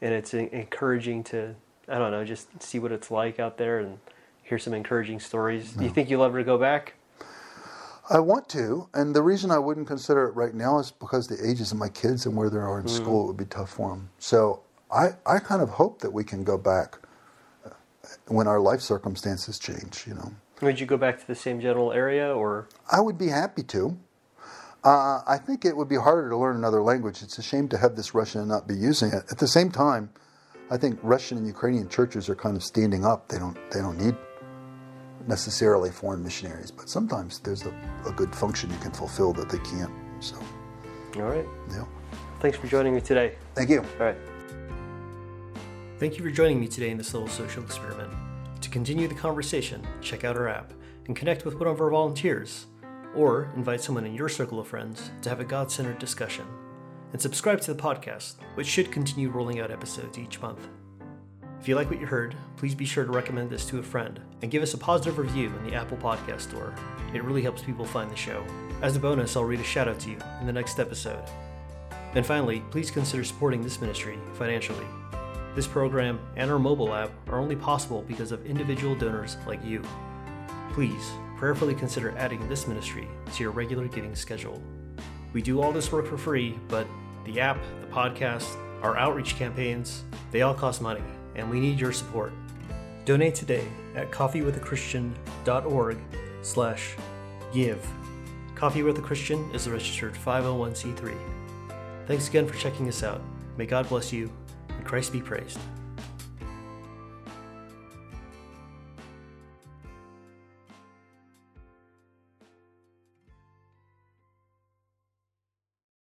C: and it's encouraging to I don't know just see what it's like out there and hear some encouraging stories. Do you think you'll ever go back?
B: I want to, and the reason I wouldn't consider it right now is because the ages of my kids and where they are in school, it would be tough for them. So I, I kind of hope that we can go back when our life circumstances change. You know,
C: Would you go back to the same general area or?
B: I would be happy to. Uh, I think it would be harder to learn another language. It's a shame to have this Russian and not be using it. At the same time, I think Russian and Ukrainian churches are kind of standing up. They don't they don't need necessarily foreign missionaries, but sometimes there's a, a good function you can fulfill that they can't. So,
C: All right.
B: yeah.
C: Thanks for joining me today.
B: Thank you.
C: All right.
A: Thank you for joining me today in this little social experiment. Continue the conversation, check out our app and connect with one of our volunteers, or invite someone in your circle of friends to have a God centered discussion. And subscribe to the podcast, which should continue rolling out episodes each month. If you like what you heard, please be sure to recommend this to a friend and give us a positive review in the Apple Podcast Store. It really helps people find the show. As a bonus, I'll read a shout out to you in the next episode. And finally, please consider supporting this ministry financially. This program and our mobile app are only possible because of individual donors like you. Please prayerfully consider adding this ministry to your regular giving schedule. We do all this work for free, but the app, the podcast, our outreach campaigns, they all cost money, and we need your support. Donate today at coffeewithachristian.org slash give. Coffee with a Christian is a registered 501c3. Thanks again for checking us out. May God bless you, Christ be praised.